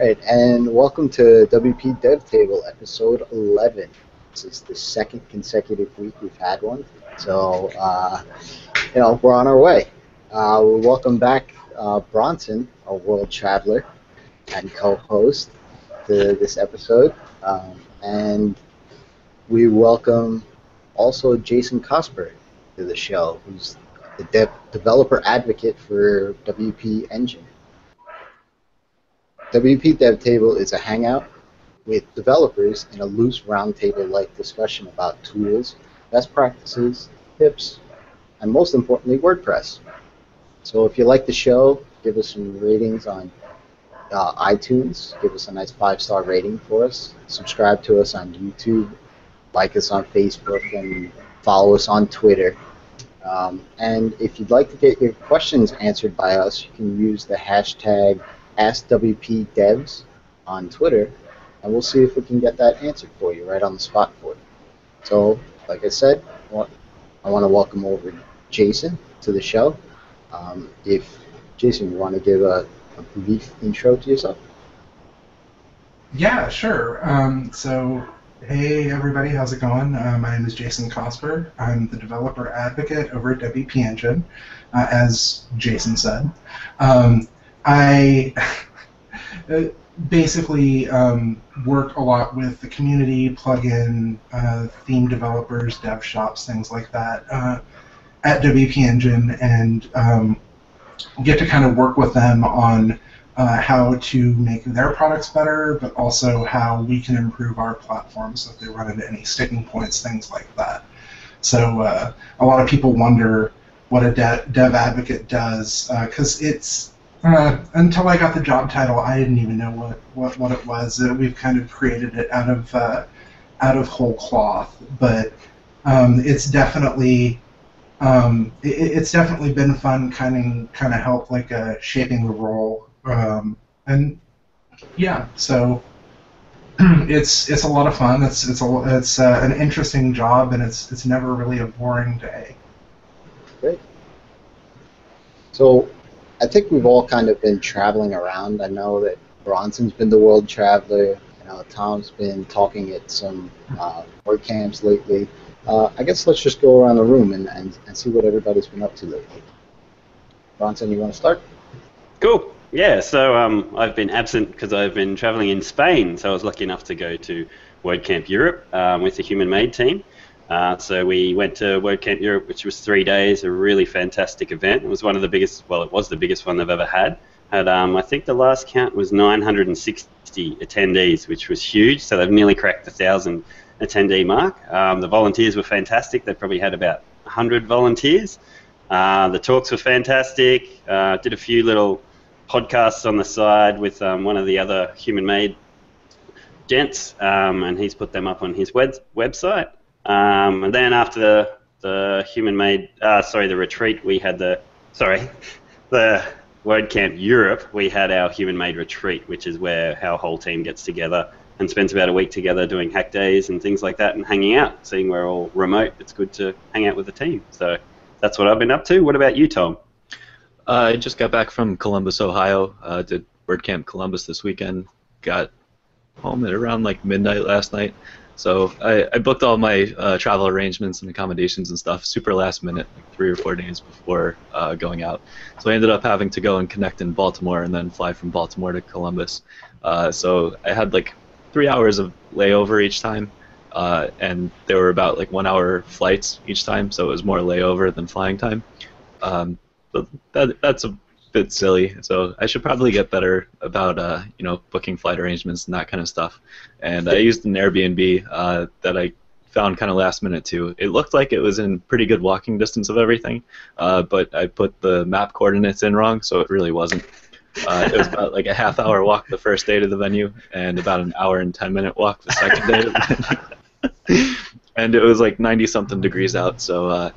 right, and welcome to WP Dev Table, episode 11. This is the second consecutive week we've had one, so uh, you know we're on our way. Uh, we welcome back uh, Bronson, a world traveler and co-host, to this episode, um, and we welcome also Jason Cosper to the show, who's the de- developer advocate for WP Engine. WP Dev Table is a hangout with developers in a loose roundtable-like discussion about tools, best practices, tips, and most importantly, WordPress. So if you like the show, give us some ratings on uh, iTunes. Give us a nice five-star rating for us. Subscribe to us on YouTube. Like us on Facebook and follow us on Twitter. Um, and if you'd like to get your questions answered by us, you can use the hashtag AskWPDevs on Twitter, and we'll see if we can get that answered for you right on the spot for you. So, like I said, I want, to welcome over Jason to the show. Um, if Jason, you want to give a, a brief intro to yourself? Yeah, sure. Um, so, hey everybody, how's it going? Uh, my name is Jason Cosper. I'm the developer advocate over at WP Engine, uh, as Jason said. Um, I basically um, work a lot with the community, plugin, uh, theme developers, dev shops, things like that uh, at WP Engine, and um, get to kind of work with them on uh, how to make their products better, but also how we can improve our platform so if they run into any sticking points, things like that. So uh, a lot of people wonder what a de- dev advocate does because it's uh, until I got the job title, I didn't even know what, what, what it was. Uh, we've kind of created it out of uh, out of whole cloth, but um, it's definitely um, it, it's definitely been fun, kind of kind of help like uh, shaping the role, um, and yeah, so it's it's a lot of fun. It's it's a it's uh, an interesting job, and it's it's never really a boring day. Great. So I think we've all kind of been traveling around. I know that Bronson's been the world traveler. You know, Tom's been talking at some uh, WordCamps lately. Uh, I guess let's just go around the room and, and, and see what everybody's been up to lately. Bronson, you want to start? Cool. Yeah, so um, I've been absent because I've been traveling in Spain, so I was lucky enough to go to WordCamp Europe um, with the Human Made team. Uh, so we went to WordCamp Europe, which was three days, a really fantastic event. It was one of the biggest, well, it was the biggest one they've ever had. Had, um, I think the last count was 960 attendees, which was huge. So they've nearly cracked the thousand attendee mark. Um, the volunteers were fantastic. They probably had about 100 volunteers. Uh, the talks were fantastic. Uh, did a few little podcasts on the side with um, one of the other human-made gents, um, and he's put them up on his web- website. Um, and then after the, the human made, uh, sorry, the retreat, we had the, sorry, the WordCamp Europe, we had our human made retreat, which is where our whole team gets together and spends about a week together doing hack days and things like that and hanging out. Seeing we're all remote, it's good to hang out with the team. So that's what I've been up to. What about you, Tom? Uh, I just got back from Columbus, Ohio. Uh, did WordCamp Columbus this weekend. Got home at around like midnight last night. So I, I booked all my uh, travel arrangements and accommodations and stuff super last minute, like three or four days before uh, going out. So I ended up having to go and connect in Baltimore and then fly from Baltimore to Columbus. Uh, so I had like three hours of layover each time, uh, and there were about like one hour flights each time, so it was more layover than flying time. Um, that, that's a bit silly. So I should probably get better about uh, you know booking flight arrangements and that kind of stuff. And I used an Airbnb uh, that I found kind of last minute too. It looked like it was in pretty good walking distance of everything, uh, but I put the map coordinates in wrong, so it really wasn't. Uh, it was about like a half hour walk the first day to the venue, and about an hour and ten minute walk the second day and it was like 90 something degrees out, so uh,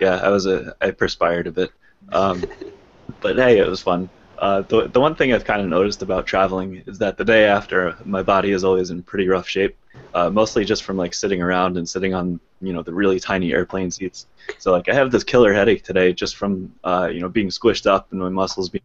yeah, I was a I perspired a bit. Um, but hey, it was fun. Uh, the, the one thing I've kind of noticed about traveling is that the day after, my body is always in pretty rough shape, uh, mostly just from like sitting around and sitting on you know the really tiny airplane seats. So like I have this killer headache today just from uh, you know being squished up and my muscles being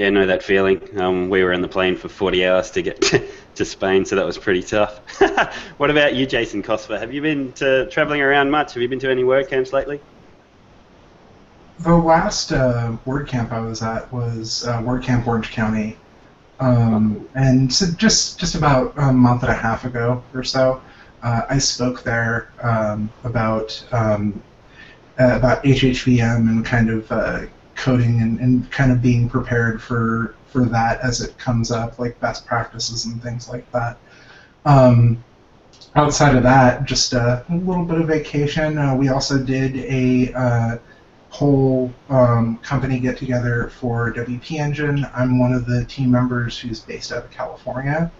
Yeah, know that feeling. Um, we were in the plane for 40 hours to get to, to Spain, so that was pretty tough. what about you, Jason Cosper? Have you been to, traveling around much? Have you been to any WordCamps lately? The last uh, WordCamp I was at was uh, WordCamp Orange County, um, and so just just about a month and a half ago or so, uh, I spoke there um, about um, uh, about HHVM and kind of uh, coding and, and kind of being prepared for for that as it comes up, like best practices and things like that. Um, outside of that, just a little bit of vacation. Uh, we also did a uh, whole um, company get together for WP Engine. I'm one of the team members who's based out of California.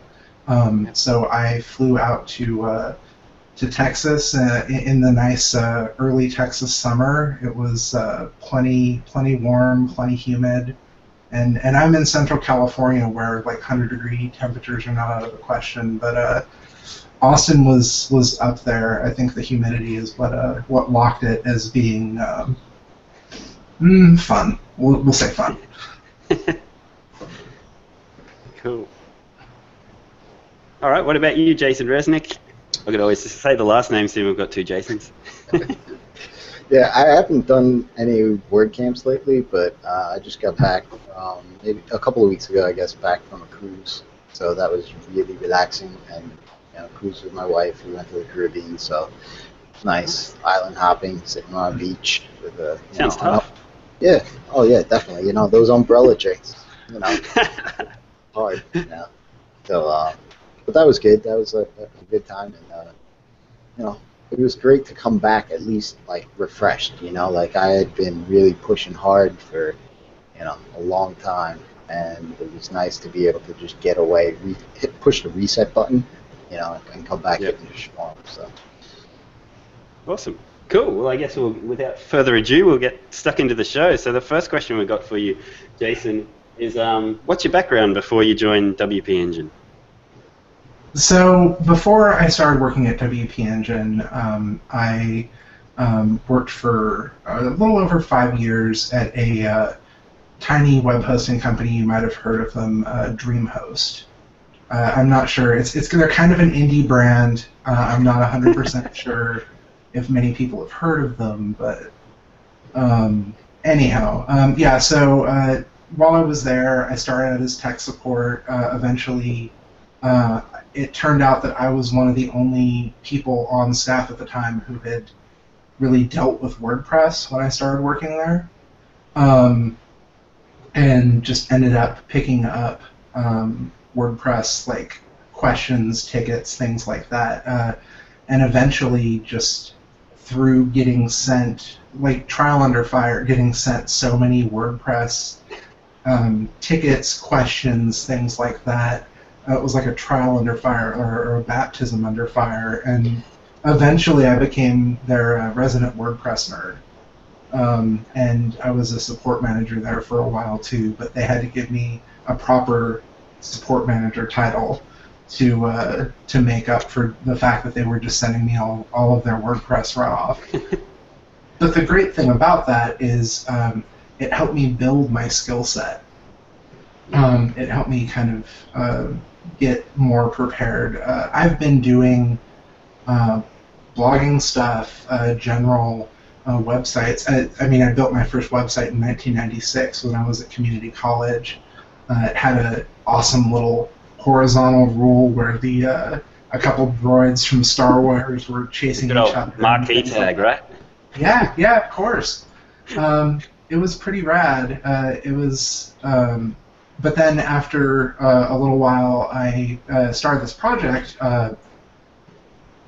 Um, so I flew out to uh, to Texas uh, in the nice uh, early Texas summer. It was uh, plenty plenty warm, plenty humid, and and I'm in Central California where like 100 degree temperatures are not out of the question. But uh, Austin was was up there. I think the humidity is what uh, what locked it as being um, mm, fun. We'll, we'll say fun. cool. All right. What about you, Jason Resnick? I could always say the last name, see we've got two Jasons. yeah, I haven't done any WordCamps lately, but uh, I just got back um, maybe a couple of weeks ago, I guess, back from a cruise. So that was really relaxing and you know, cruise with my wife. We went to the Caribbean, so nice island hopping, sitting on a beach with a. Sounds know, tough. Yeah. Oh yeah, definitely. You know those umbrella drinks. You know, hard. You know. So, uh, but that was good. That was a, a good time, and uh, you know, it was great to come back at least like refreshed. You know, like I had been really pushing hard for you know a long time, and it was nice to be able to just get away, re- hit, push the reset button, you know, and come back Yep. the storm. So. Awesome. Cool. Well, I guess we'll, without further ado, we'll get stuck into the show. So the first question we've got for you, Jason, is um, what's your background before you joined WP Engine? So before I started working at WP Engine, um, I um, worked for a little over five years at a uh, tiny web hosting company. You might have heard of them, uh, DreamHost. Uh, I'm not sure. It's it's they're kind of an indie brand. Uh, I'm not 100% sure if many people have heard of them, but um, anyhow, um, yeah. So uh, while I was there, I started out as tech support. Uh, eventually, uh, it turned out that I was one of the only people on staff at the time who had really dealt with WordPress when I started working there, um, and just ended up picking up um, WordPress like questions, tickets, things like that, uh, and eventually just through getting sent like trial under fire, getting sent so many WordPress um, tickets, questions, things like that uh, it was like a trial under fire or, or a baptism under fire, and eventually I became their uh, resident WordPress nerd. Um, and I was a support manager there for a while too, but they had to give me a proper support manager title to uh, to make up for the fact that they were just sending me all, all of their WordPress runoff. but the great thing about that is um, it helped me build my skill set um, it helped me kind of uh, get more prepared. Uh, I've been doing uh, blogging stuff, uh, general uh, websites. I, I mean, I built my first website in 1996 when I was at community college. Uh, it had an awesome little horizontal rule where the a couple droids from Star Wars were chasing each other. marquee tag, right? Yeah, yeah, of course. Um, it was pretty rad. Uh, it was, um, but then after uh, a little while, I uh, started this project. Uh,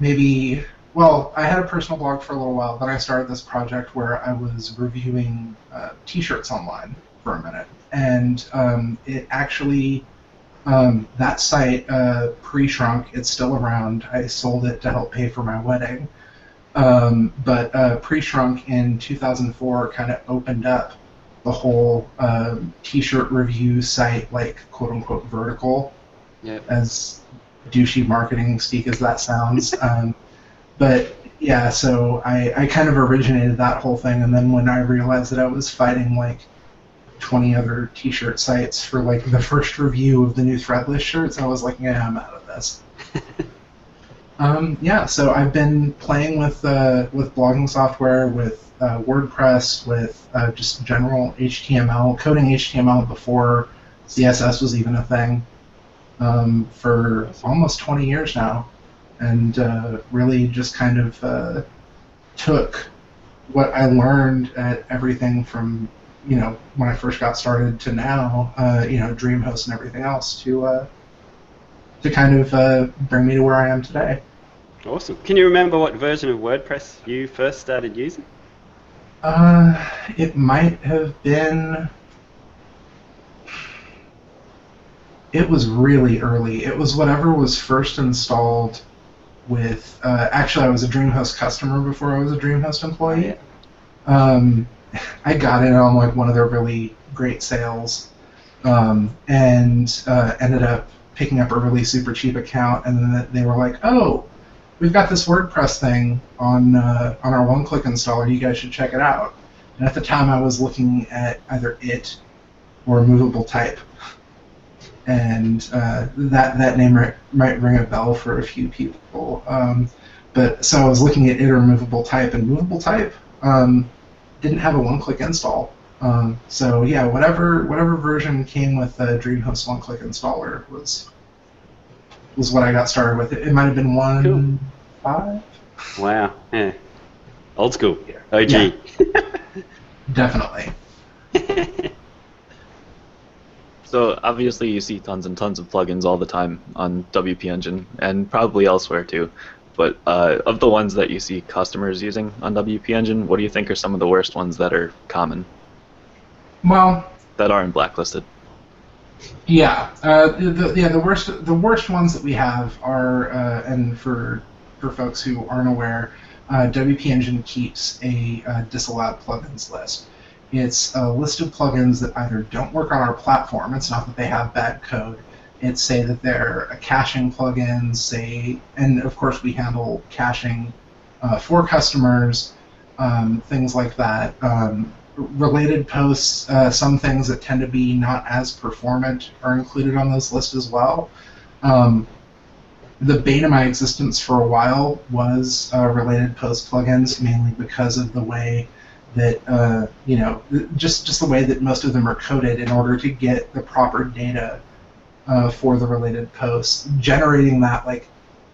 maybe, well, I had a personal blog for a little while. Then I started this project where I was reviewing uh, T-shirts online for a minute, and um, it actually. Um, that site uh, pre-shrunk. It's still around. I sold it to help pay for my wedding. Um, but uh, pre-shrunk in 2004 kind of opened up the whole um, t-shirt review site like quote unquote vertical Yep. as douchey marketing speak as that sounds um, but yeah so I, I kind of originated that whole thing and then when i realized that i was fighting like 20 other t-shirt sites for like the first review of the new Threadless shirts. I was like, yeah, I'm out of this. um, yeah, so I've been playing with uh, with blogging software, with uh, WordPress, with uh, just general HTML, coding HTML before CSS was even a thing, um, for almost 20 years now, and uh, really just kind of uh, took what I learned at everything from you know when I first got started to now, uh, you know, DreamHost and everything else to to kind of uh, bring me to where I am today. Awesome. Can you remember what version of WordPress you first started using? Uh, it might have been. It was really early. It was whatever was first installed with. Uh, actually, I was a DreamHost customer before I was a DreamHost employee. Um, I got in on like one of their really great sales, um, and uh, ended up picking up a really super cheap account, and then they were like, "Oh, we've got this WordPress thing on uh, on our one-click installer. You guys should check it out." And at the time, I was looking at either it or Movable Type, and uh, that that name might, might ring a bell for a few people. Um, but so I was looking at it or Movable Type, and Movable Type um, didn't have a one-click install. Um, so yeah, whatever whatever version came with the DreamHost one-click installer was was what I got started with. It, it might have been one Cool. five, Wow. Yeah. Old school. OG. Yeah. definitely. So obviously you see tons and tons of plugins all the time on WP Engine and probably elsewhere too. But uh, of the ones that you see customers using on WP Engine, what do you think are some of the worst ones that are common Well, that aren't blacklisted? Yeah, uh, the, yeah. The worst, the worst ones that we have are, uh, and for for folks who aren't aware, uh, WP Engine keeps a uh, disallowed plugins list. It's a list of plugins that either don't work on our platform. It's not that they have bad code. It's say that they're a caching plugin, say, and of course we handle caching uh, for customers, um, things like that. Um, related posts, uh, some things that tend to be not as performant are included on this list as well. Um, the bane of my existence for a while was uh, related post plugins, mainly because of the way that uh, you know, just just the way that most of them are coded in order to get the proper data uh, for the related posts, generating that like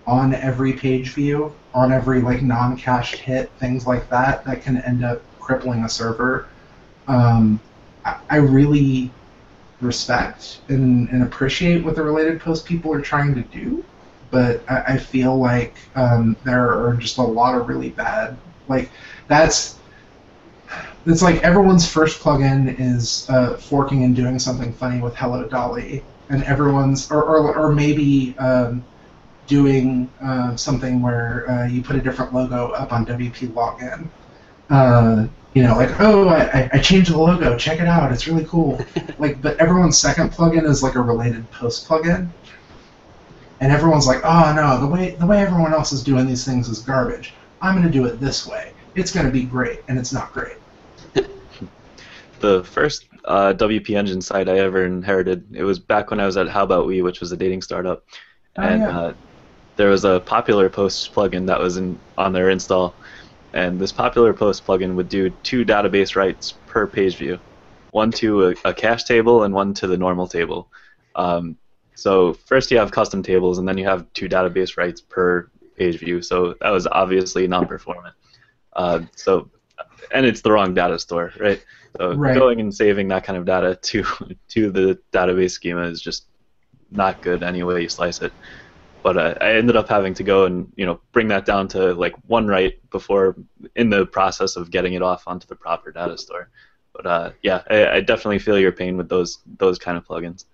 on every page view, on every like non-cached hit, things like that, that can end up crippling a server. Um, I, really respect and, and appreciate what the related post people are trying to do, but I, I feel like um, there are just a lot of really bad. Like that's it's like everyone's first plugin is uh, forking and doing something funny with Hello Dolly, and everyone's or or, or maybe um, doing uh, something where uh, you put a different logo up on WP login. Uh, you know, like oh, I, I changed the logo. Check it out. It's really cool. like, but everyone's second plugin is like a related post plugin, and everyone's like, oh no, the way the way everyone else is doing these things is garbage. I'm going to do it this way. It's going to be great, and it's not great. The first uh, WP Engine site I ever inherited, it was back when I was at How About We, which was a dating startup, Oh, and yeah. uh, there was a popular post plugin that was in on their install, and this popular post plugin would do two database writes per page view, one to a, a cache table and one to the normal table. Um, so first you have custom tables, and then you have two database writes per page view. So that was obviously non-performant. Uh, so, and it's the wrong data store, right? So Right. going and saving that kind of data to to the database schema is just not good any way you slice it. But uh, I ended up having to go and you know bring that down to like one write before in the process of getting it off onto the proper data store. But uh, yeah, I, I definitely feel your pain with those those kind of plugins.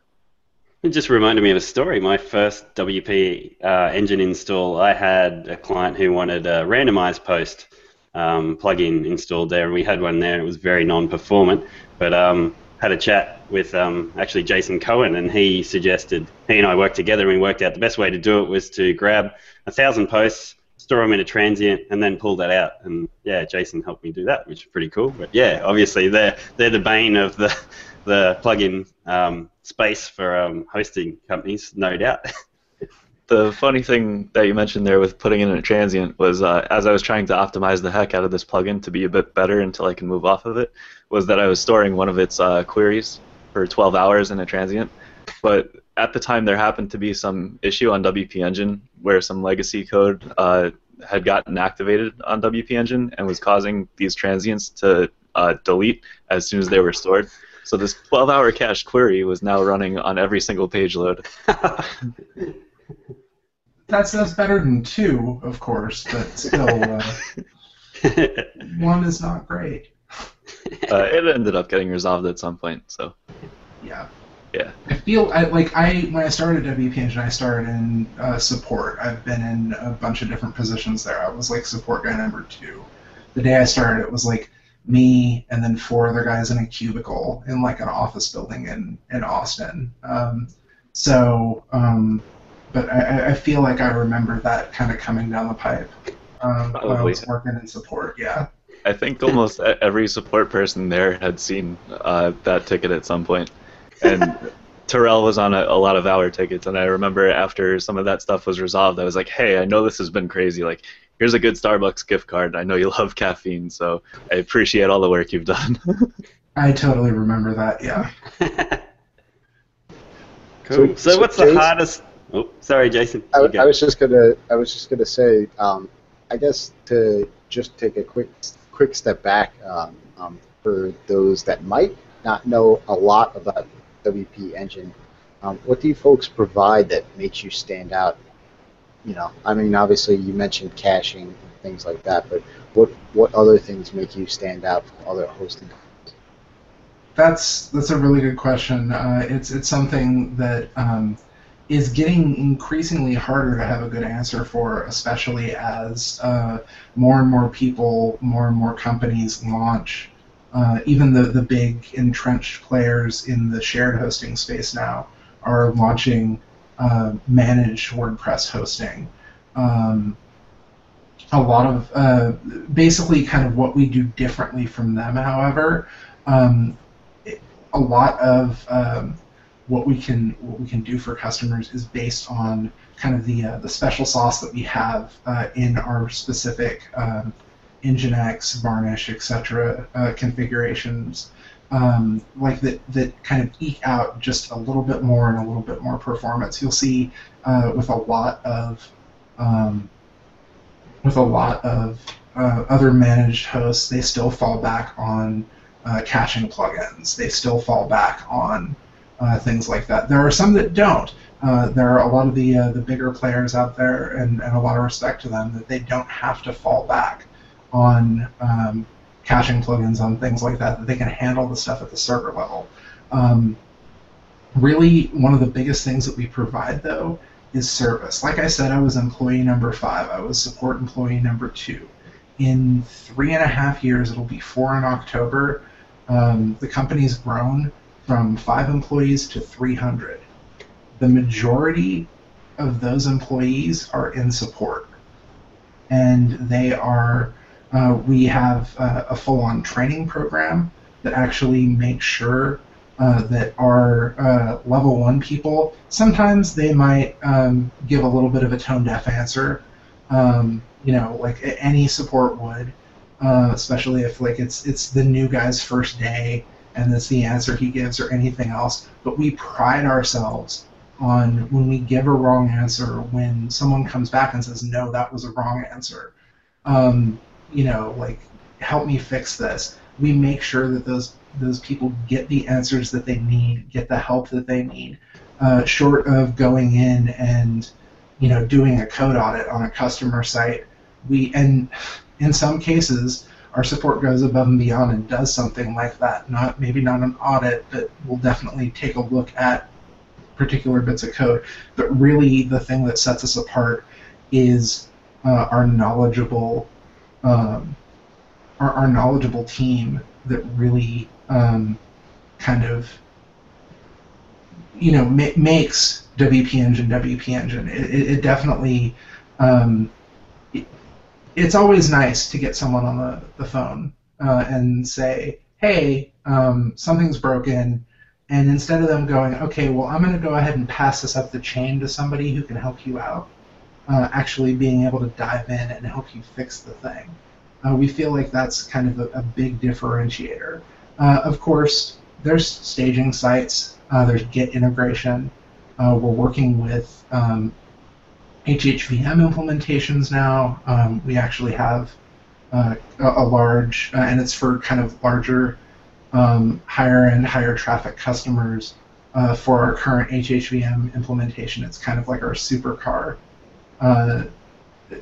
It just reminded me of a story. My first WP uh, engine install, I had a client who wanted a randomized post um, plugin installed there, and we had one there. It was very non-performant, but um, had a chat with um, actually Jason Cohen, and he suggested he and I worked together, and we worked out the best way to do it was to grab a thousand posts, store them in a transient, and then pull that out. And yeah, Jason helped me do that, which is pretty cool. But yeah, obviously they're they're the bane of the the plugin um, space for um, hosting companies, no doubt. the funny thing that you mentioned there with putting in a transient was uh, as I was trying to optimize the heck out of this plugin to be a bit better until I can move off of it, was that I was storing one of its uh, queries for 12 hours in a transient. But at the time, there happened to be some issue on WP Engine where some legacy code uh, had gotten activated on WP Engine and was causing these transients to uh, delete as soon as they were stored. So this 12-hour cache query was now running on every single page load. That's that's better than two, of course, but still, uh, one is not great. Uh, it ended up getting resolved at some point. So Yeah. Yeah. I feel I, like I when I started at WP Engine, I started in uh, support. I've been in a bunch of different positions there. I was like support guy number two. The day I started, it was like me and then four other guys in a cubicle in like an office building in in Austin. Um, so, um, but I, I feel like I remember that kind of coming down the pipe um, when I was working in support. Yeah. I think almost e- every support person there had seen uh, that ticket at some point. And Terrell was on a, a lot of our tickets, and I remember after some of that stuff was resolved, I was like, "Hey, I know this has been crazy. Like, here's a good Starbucks gift card. I know you love caffeine, so I appreciate all the work you've done." I totally remember that. Yeah. cool. So- So, so what's the Jason- hardest? Oh, sorry, Jason. I, I was just gonna I was just gonna say um, I guess to just take a quick quick step back um, um, for those that might not know a lot about WP Engine. Um, what do you folks provide that makes you stand out? You know, I mean, obviously you mentioned caching and things like that, but what what other things make you stand out from other hosting? That's that's a really good question. Uh, it's it's something that um, is getting increasingly harder to have a good answer for, especially as uh, more and more people, more and more companies launch. Uh, even the the big entrenched players in the shared hosting space now are launching uh, managed WordPress hosting. Um, a lot of uh, basically kind of what we do differently from them, however. Um, a lot of um, what we can what we can do for customers is based on kind of the uh, the special sauce that we have uh, in our specific um, Nginx, Varnish, etc. Uh, configurations, um, like that that kind of eke out just a little bit more and a little bit more performance. You'll see uh, with a lot of um, with a lot of uh, other managed hosts, they still fall back on uh, caching plugins. They still fall back on uh, things like that. There are some that don't. Uh, there are a lot of the uh, the bigger players out there, and, and a lot of respect to them that they don't have to fall back on um, caching plugins on things like that. That they can handle the stuff at the server level. Um, really, one of the biggest things that we provide though is service. Like I said, I was employee number five. I was support employee number two. In three and a half years, it'll be four in October. Um, the company's grown from five employees to 300. The majority of those employees are in support, and they are. Uh, we have a full-on training program that actually makes sure uh, that our uh, level one people sometimes they might um, give a little bit of a tone deaf answer, um, you know, like any support would, uh, especially if like it's it's the new guy's first day and that's the answer he gives or anything else. But we pride ourselves on when we give a wrong answer, when someone comes back and says, no, that was a wrong answer. Um, you know, like, help me fix this. We make sure that those those people get the answers that they need, get the help that they need, uh, short of going in and you know doing a code audit on a customer site. We and in some cases our support goes above and beyond and does something like that. Not maybe not an audit, but we'll definitely take a look at particular bits of code. But really, the thing that sets us apart is uh, our knowledgeable, um, our, our knowledgeable team that really um, kind of, you know, ma- makes WP Engine WP Engine. It, it, it definitely. Um, it's always nice to get someone on the, the phone uh, and say, "Hey, um, something's broken. And instead of them going, okay, well, I'm going to go ahead and pass this up the chain to somebody who can help you out, uh, actually being able to dive in and help you fix the thing. Uh, we feel like that's kind of a, a big differentiator. Uh, of course, there's staging sites, uh, there's Git integration. Uh, we're working with um, HHVM implementations now. Um, we actually have uh, a, large, uh, and it's for kind of larger, um, higher end, higher traffic customers. for our current HHVM implementation, it's kind of like our supercar uh,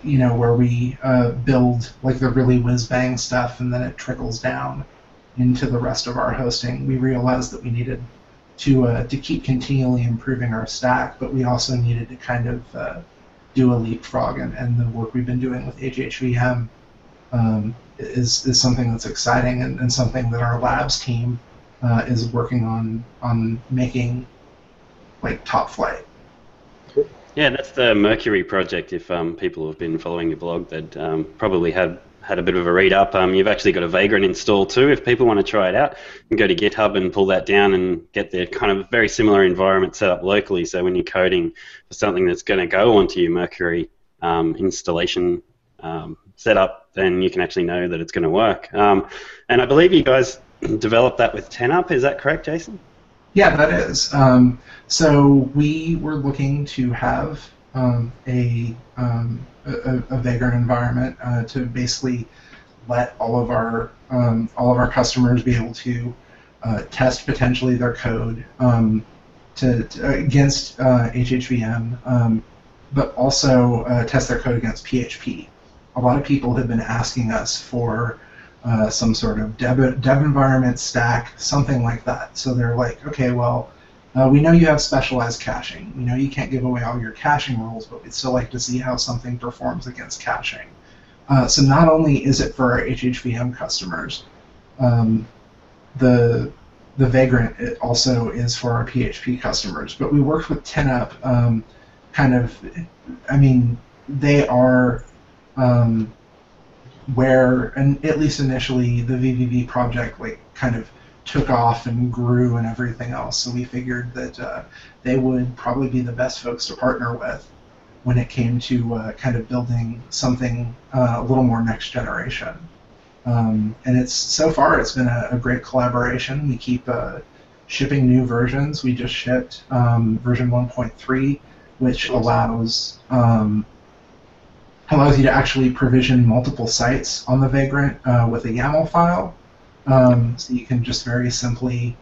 you know, where we uh, build like the really whiz bang stuff and then it trickles down into the rest of our hosting. We realized that we needed to uh, to keep continually improving our stack, but we also needed to kind of uh, do a leapfrog, and, and the work we've been doing with HHVM um, is is something that's exciting and, and something that our labs team uh, is working on on making like top flight. Yeah, that's the Mercury project. If um, people have been following your blog, they'd um, probably had had a bit of a read up. Um, you've actually got a Vagrant install too. If people want to try it out, you can go to GitHub and pull that down and get the kind of very similar environment set up locally. So when you're coding for something that's going to go onto your Mercury um, installation um, setup, then you can actually know that it's going to work. Um, and I believe you guys developed that with 10up. Is that correct, Jason? Yeah, that is. Um, so we were looking to have um, a, um, a, a Vagrant environment uh, to basically let all of our um, all of our customers be able to uh, test potentially their code um, to, to, against uh, HHVM, um, but also uh, test their code against PHP. A lot of people have been asking us for uh, some sort of dev, dev environment stack, something like that. So they're like, okay, well, uh, we know you have specialized caching. We know you can't give away all your caching rules, but we'd still like to see how something performs against caching. Uh, so not only is it for our HHVM customers, um, the the Vagrant it also is for our PHP customers. But we worked with 10up, um, kind of, I mean, they are um, where, and at least initially, the VVV project like kind of took off and grew and everything else. So we figured that uh, they would probably be the best folks to partner with when it came to uh, kind of building something uh, a little more next generation. Um, and it's so far it's been a, a great collaboration. We keep uh, shipping new versions. We just shipped um, version 1.3, which allows um, allows you to actually provision multiple sites on the Vagrant uh, with a YAML file. Um, so you can just very simply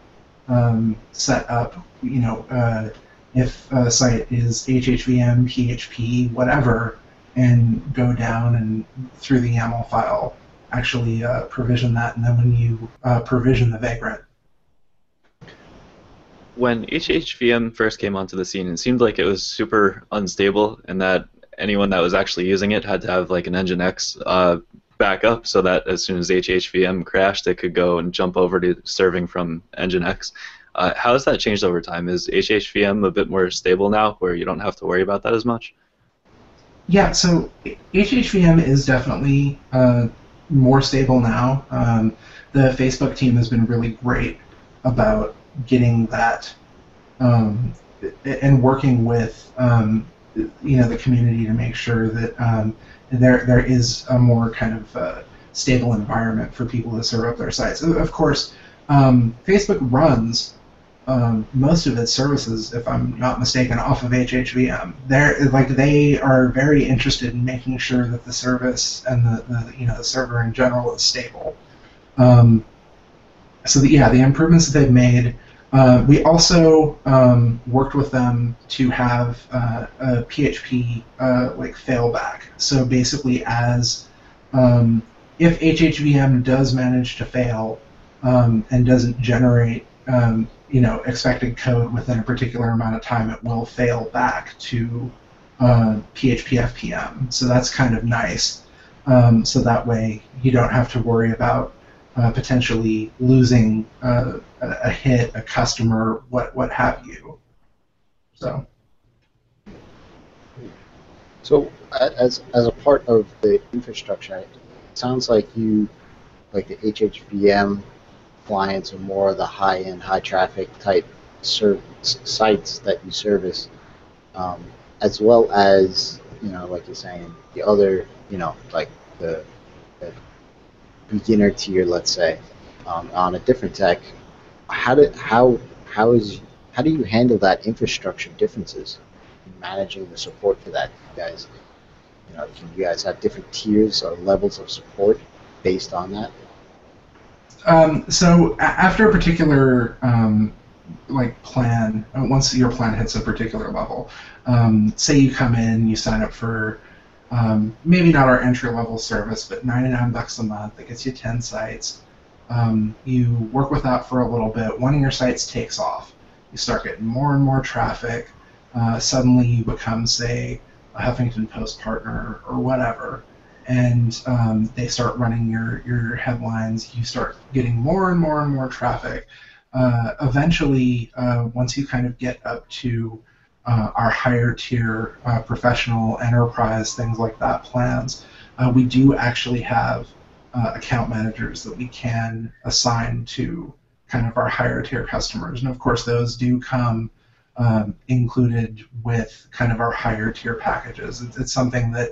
um, set up, you know, uh, if a site is HHVM, PHP, whatever, and go down and through the YAML file actually uh, provision that, and then when you uh, provision the Vagrant. When HHVM first came onto the scene, it seemed like it was super unstable, and that anyone that was actually using it had to have like an Nginx uh, backup so that as soon as HHVM crashed, it could go and jump over to serving from Nginx. Uh, how has that changed over time? Is HHVM a bit more stable now, where you don't have to worry about that as much? Yeah, so HHVM is definitely uh, more stable now. Um, the Facebook team has been really great about getting that um, and working with um, you know the community to make sure that um, there there is a more kind of uh, stable environment for people to serve up their sites. Of course, um, Facebook runs um, most of its services, if I'm not mistaken, off of HHVM. They're like they are very interested in making sure that the service and the, the you know the server in general is stable. Um, so the, yeah, the improvements that they've made uh, we also um, worked with them to have uh, a PHP uh, like failback. So basically, as um, if HHVM does manage to fail um, and doesn't generate um, you know expected code within a particular amount of time, it will fail back to PHP uh, FPM. So that's kind of nice. Um, so that way you don't have to worry about uh, potentially losing uh, a hit, a customer, what what have you. So. So as as a part of the infrastructure, it sounds like you like the HHVM clients are more of the high-end, high-traffic type sites that you service, um, as well as you know, like you're saying, the other, you know, like the beginner tier, let's say, um, on a different tech. How do how how is how do you handle that infrastructure differences in managing the support for that, you guys? You know, can you guys have different tiers or levels of support based on that? Um, so after a particular um, like plan, uh, once your plan hits a particular level, um, say you come in, you sign up for um, maybe not our entry level service, but 99 bucks a month that gets you 10 sites. Um, you work with that for a little bit. One of your sites takes off. You start getting more and more traffic. Uh, suddenly you become, say, a Huffington Post partner or whatever and um, they start running your, your headlines. You start getting more and more and more traffic. Uh, eventually, uh, once you kind of get up to uh, our higher tier uh, professional enterprise, things like that plans, uh, we do actually have uh, account managers that we can assign to kind of our higher tier customers. And of course, those do come um, included with kind of our higher tier packages. It's, it's something that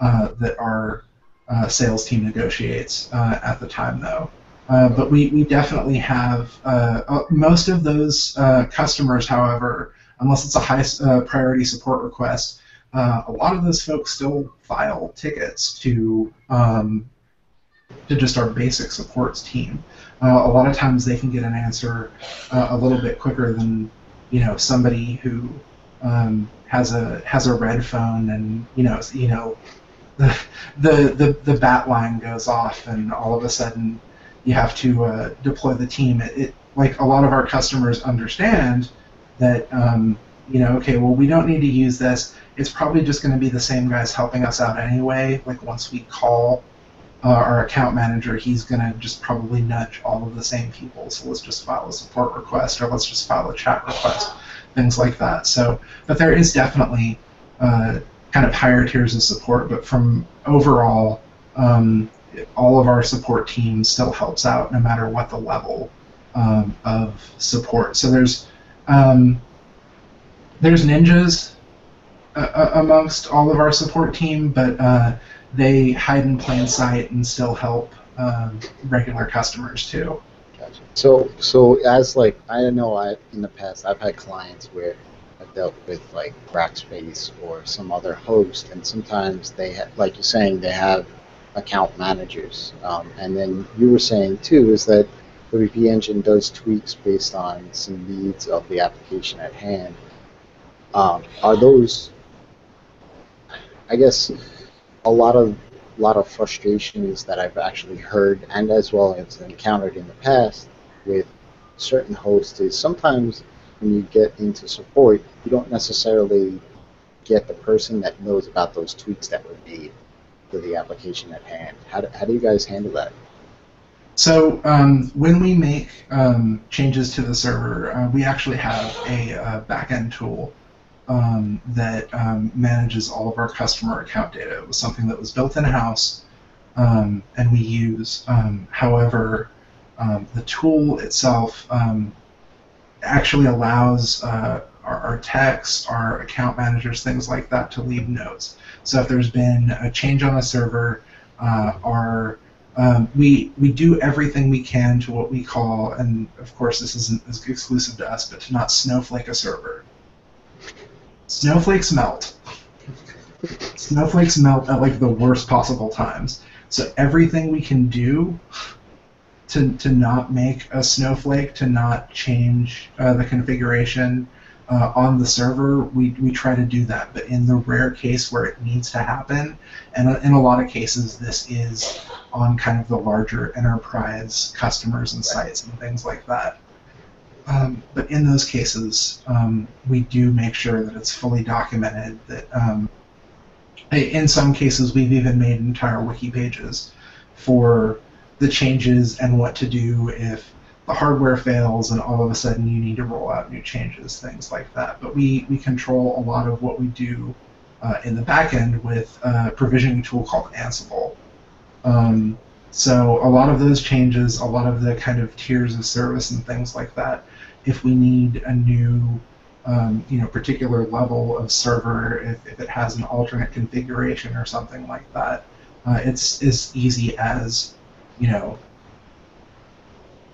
uh, that our uh, sales team negotiates at the time, though. But we, we definitely have most of those customers, however, unless it's a high priority support request, a lot of those folks still file tickets to um, to just our basic supports team. a lot of times they can get an answer a little bit quicker than you know somebody who um, has a has a red phone and you know you know the, the, the, the bat line goes off, and all of a sudden you have to uh, deploy the team. It, it, like a lot of our customers understand that, um, you know, okay, well, we don't need to use this. It's probably just going to be the same guys helping us out anyway. Like once we call uh, our account manager, he's going to just probably nudge all of the same people. So let's just file a support request, or let's just file a chat request, things like that. So, but there is definitely uh, kind of higher tiers of support, but from overall, um, all of our support team still helps out no matter what the level um, of support. So there's um, there's ninjas uh, amongst all of our support team, but uh, they hide in plain sight and still help um, regular customers too. Gotcha. So, so as like I know, I in the past I've had clients where I've dealt with like Rackspace or some other host, and sometimes they, ha- like you're saying, they have account managers. Um, and then you were saying too is that the WP Engine does tweaks based on some needs of the application at hand. Um, are those, I guess, a lot of lot of frustrations that I've actually heard and as well as encountered in the past with certain hosts is sometimes when you get into support, you don't necessarily get the person that knows about those tweaks that were made to the application at hand. How do, how do you guys handle that? So um, when we make um, changes to the server, uh, we actually have a, a backend tool um, that um, manages all of our customer account data. It was something that was built in house um, and we use. Um, however, the tool itself actually allows uh, our, our techs, our account managers, things like that, to leave notes. So if there's been a change on a server, uh, our um, we we do everything we can to what we call, and of course this isn't exclusive to us, but to not snowflake a server. Snowflakes melt. Snowflakes melt at like the worst possible times. So everything we can do to, to not make a snowflake, to not change uh, the configuration uh, on the server, we, we try to do that. But in the rare case where it needs to happen, and in a lot of cases, this is on kind of the larger enterprise customers and sites and things like that. Um, but in those cases, um, we do make sure that it's fully documented. That um, in some cases, we've even made entire wiki pages for the changes and what to do if the hardware fails and all of a sudden you need to roll out new changes, things like that. But we, we control a lot of what we do uh, in the backend with a provisioning tool called Ansible. Um, so a lot of those changes, a lot of the kind of tiers of service and things like that, if we need a new um, you know, particular level of server, if, if it has an alternate configuration or something like that, uh, it's as easy as, you know,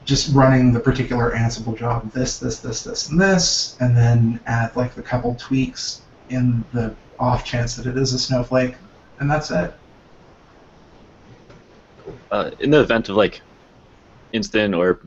just running the particular Ansible job, this, this, this, this, and this, and then add like the couple tweaks in the off chance that it is a snowflake, and that's it. Uh, in the event of like instant or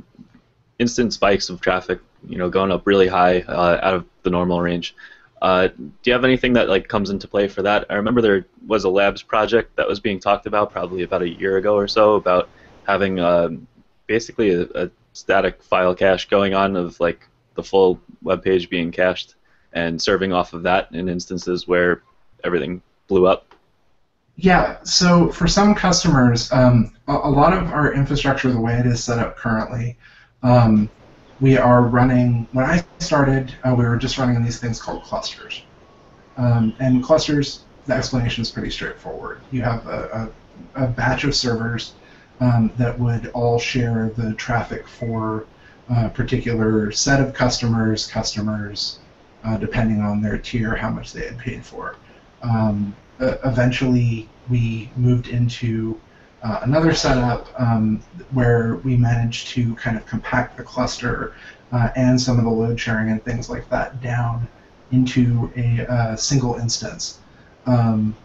instant spikes of traffic, you know, going up really high uh, out of the normal range. Uh, do you have anything that like comes into play for that? I remember there was a labs project that was being talked about probably about a year ago or so about having um, basically a, a, static file cache going on of like the full web page being cached and serving off of that in instances where everything blew up. Yeah, so for some customers, um, a, a, lot of our infrastructure, the way it is set up currently, um, we are running, when I started, uh, we were just running these things called clusters. Um, and clusters, the explanation is pretty straightforward. You have a, a, a batch of servers um, that would all share the traffic for a particular set of customers, customers, uh, depending on their tier, how much they had paid for. Um, eventually, we moved into uh, another setup um, where we managed to kind of compact the cluster uh, and some of the load sharing and things like that down into a uh, single instance. Um,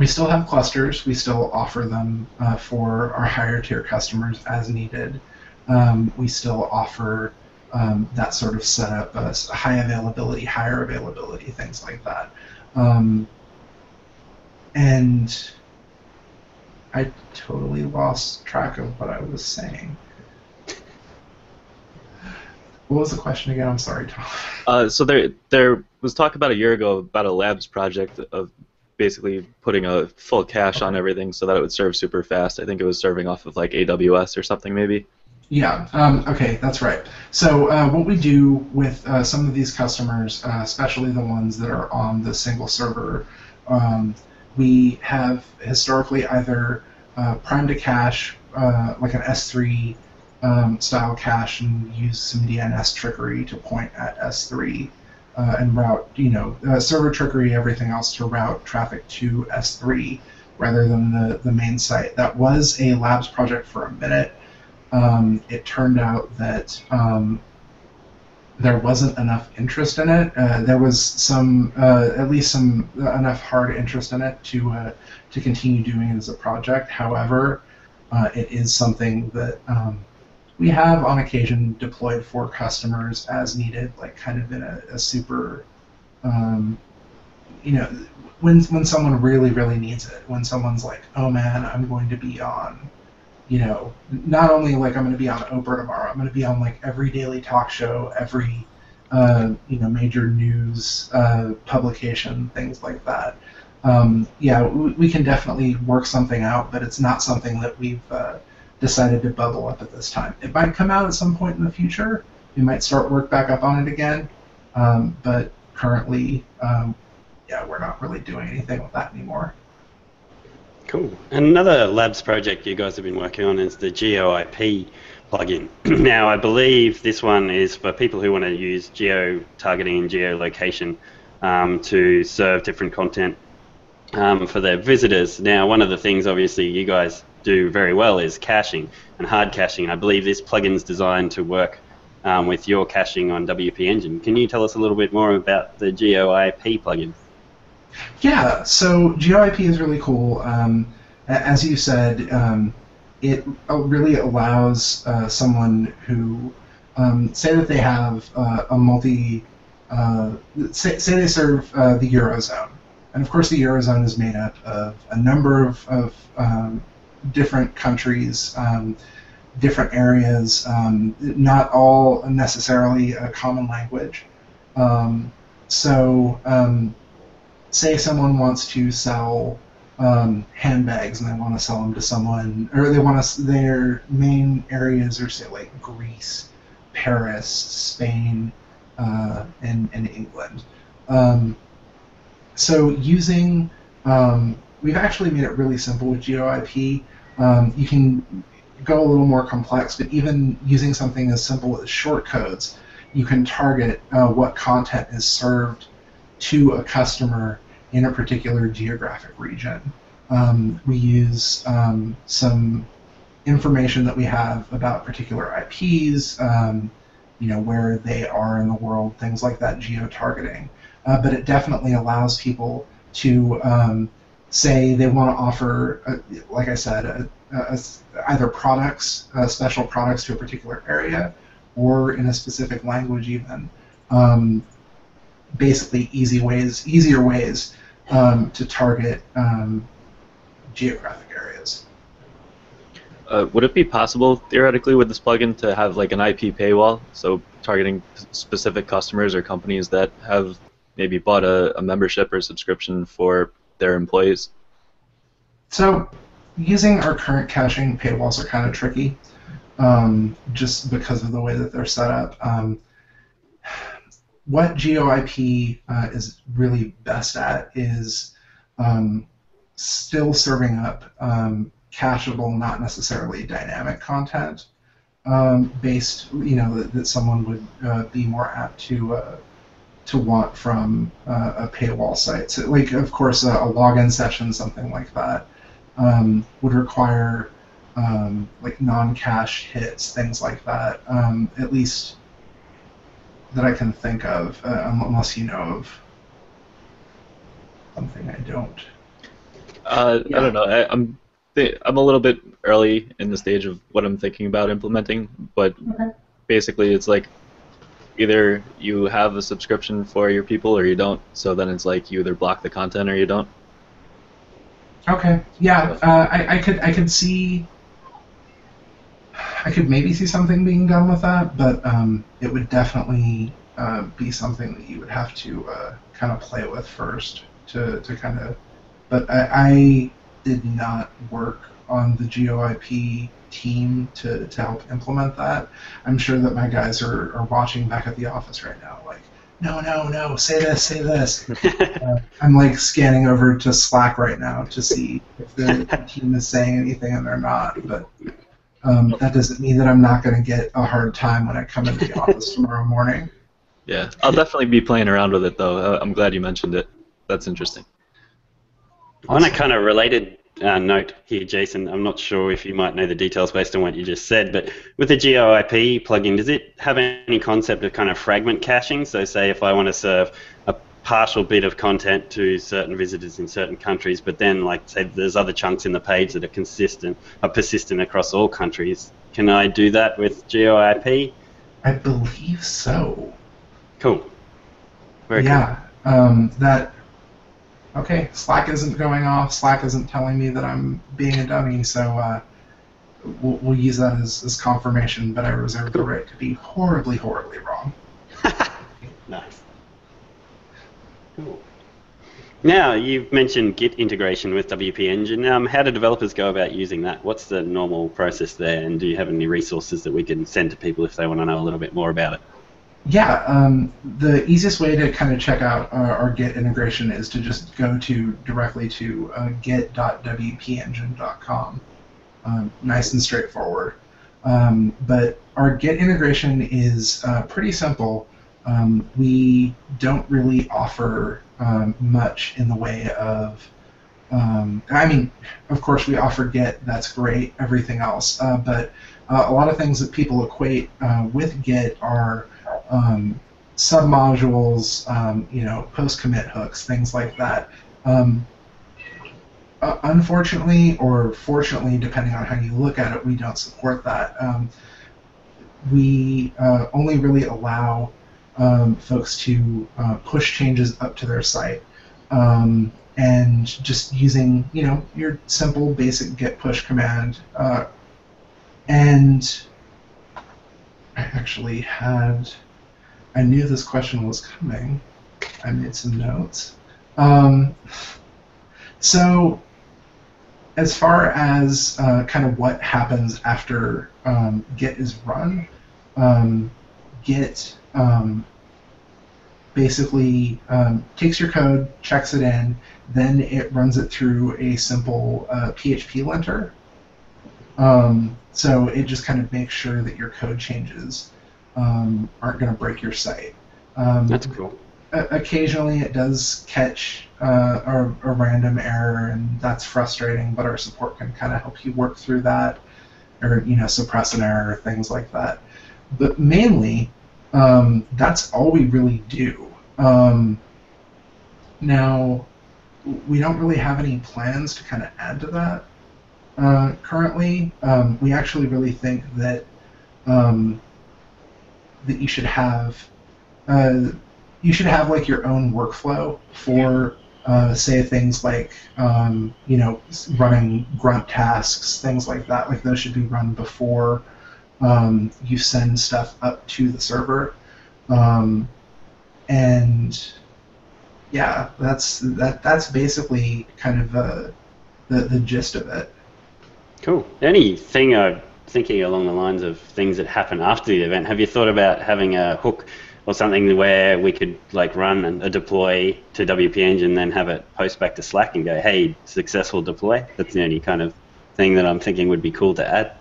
we still have clusters. We still offer them uh, for our higher tier customers as needed. Um, we still offer um, that sort of setup, uh, high availability, higher availability, things like that. Um, and I totally lost track of what I was saying. What was the question again? I'm sorry, Tom. Uh, so there, there was talk about a year ago about a labs project of basically putting a full cache on everything so that it would serve super fast. I think it was serving off of like AWS or something, maybe. Yeah. Um, okay, that's right. So uh, what we do with uh, some of these customers, uh, especially the ones that are on the single server, um, we have historically either uh, primed a cache, uh, like an S3 um, style cache, and use some DNS trickery to point at S3 uh, and route, you know, uh, server trickery, everything else to route traffic to S3 rather than the, the main site. That was a labs project for a minute. Um, it turned out that um, there wasn't enough interest in it. Uh, there was some, uh, at least some uh, enough hard interest in it to uh, to continue doing it as a project. However, uh, it is something that um, we have on occasion deployed for customers as needed, like kind of in a, a super, um, you know, when when someone really really needs it. When someone's like, oh man, I'm going to be on you know, not only like I'm going to be on Oprah tomorrow, I'm going to be on like every daily talk show, every uh, you know major news uh, publication, things like that. Um, yeah, we, we, can definitely work something out, but it's not something that we've uh, decided to bubble up at this time. It might come out at some point in the future. We might start work back up on it again, um, but currently, um, yeah, we're not really doing anything with that anymore. Cool. And another labs project you guys have been working on is the GeoIP plugin. now, I believe this one is for people who want to use geo targeting and geolocation um, to serve different content um, for their visitors. Now, one of the things, obviously, you guys do very well is caching and hard caching. I believe this plugin is designed to work um, with your caching on WP Engine. Can you tell us a little bit more about the GeoIP plugin? Yeah, so GeoIP is really cool. Um, as you said, um, it uh, really allows uh, someone who, um, say that they have uh, a multi, uh, say, say they serve uh, the Eurozone. And of course, the Eurozone is made up of a number of, of um, different countries, um, different areas, um, not all necessarily a common language. Um, so, say someone wants to sell um, handbags and they want to sell them to someone, or they want to their main areas are say like Greece, Paris, Spain, uh, and and England. Um, so using um, we've actually made it really simple with GeoIP. Um, you can go a little more complex, but even using something as simple as shortcodes, you can target uh, what content is served to a customer in a particular geographic region. Um, we use um, some information that we have about particular IPs, um, you know, where they are in the world, things like that, geo-targeting. Uh, but it definitely allows people to um, say they want to offer, a, like I said, a, a, either products, uh, special products to a particular area, or in a specific language even. Um, basically, easy ways, easier ways um, to target um, geographic areas. Uh, would it be possible theoretically with this plugin to have like an IP paywall, so targeting specific customers or companies that have maybe bought a, a membership or subscription for their employees? So, using our current caching paywalls are kind of tricky, um, just because of the way that they're set up. Um, what GeoIP uh, is really best at is um, still serving up um, cacheable, not necessarily dynamic content um, based, you know, that, that someone would uh, be more apt to uh, to want from uh, a paywall site. So, like, of course, a, a login session, something like that, um, would require um, like non-cache hits, things like that. Um, at least that I can think of, uh, unless you know of something I don't. Uh, I don't know. I, I'm I'm a little bit early in the stage of what I'm thinking about implementing, but Okay. basically it's like either you have a subscription for your people or you don't. So then it's like you either block the content or you don't. Okay. Yeah, uh, I, I could I could see I could maybe see something being done with that, but um, it would definitely uh, be something that you would have to uh, kind of play with first to, to kind of. But I, I did not work on the GeoIP team to, to help implement that. I'm sure that my guys are, are watching back at the office right now, like, no, no, no, say this, say this. Uh, I'm like scanning over to Slack right now to see if the team is saying anything and they're not. But um, that doesn't mean that I'm not going to get a hard time when I come into the office tomorrow morning. Yeah, I'll definitely be playing around with it though. Uh, I'm glad you mentioned it. That's interesting. On a kind of related uh, note here, Jason, I'm not sure if you might know the details based on what you just said, but with the GeoIP plugin, does it have any concept of kind of fragment caching? So, say if I want to serve a partial bit of content to certain visitors in certain countries, but then, like, say, there's other chunks in the page that are consistent, are persistent across all countries. Can I do that with GeoIP? I believe so. Cool. Very yeah. Um, that. Okay, Slack isn't going off. Slack isn't telling me that I'm being a dummy, so uh, we'll, we'll use that as, as confirmation. But I reserve the right to be horribly, horribly wrong. nice. Cool. Now, you've mentioned Git integration with WP Engine. Um, how do developers go about using that? What's the normal process there? And do you have any resources that we can send to people if they want to know a little bit more about it? Yeah, um, the easiest way to kind of check out uh, our Git integration is to just go to directly to uh, git.wpengine.com. Um, nice and straightforward. Um, but our Git integration is uh, pretty simple. Um, we don't really offer um, much in the way of um, I mean, of course, we offer Git. That's great. Everything else, uh, but uh, a lot of things that people equate uh, with Git are um, submodules, um, you know, post-commit hooks, things like that. Um, uh, unfortunately, or fortunately, depending on how you look at it, we don't support that. Um, we uh, only really allow um, folks to uh, push changes up to their site. Um, and just using, you know, your simple basic git push command. Uh, and I actually had I knew this question was coming. I made some notes. Um, so, as far as uh, kind of what happens after um, Git is run, um, Git um, basically um, takes your code, checks it in, then it runs it through a simple uh, PHP linter. Um, so it just kind of makes sure that your code changes um, aren't going to break your site. Um, That's cool. occasionally it does catch uh, a, a random error, and that's frustrating. But our support can kind of help you work through that, or you know, suppress an error, or things like that. But mainly, um, that's all we really do. Um, now, we don't really have any plans to kind of add to that uh, currently. Um, we actually really think that um, that you should have uh, you should have like your own workflow for uh, say things like um, you know running grunt tasks, things like that. Like those should be run before um, you send stuff up to the server. Um, and yeah, that's that. That's basically kind of uh, the the gist of it. Cool. Anything I'm thinking along the lines of things that happen after the event, have you thought about having a hook or something where we could like run an- a deploy to WP Engine then have it post back to Slack and go, hey, successful deploy? That's the only kind of thing that I'm thinking would be cool to add.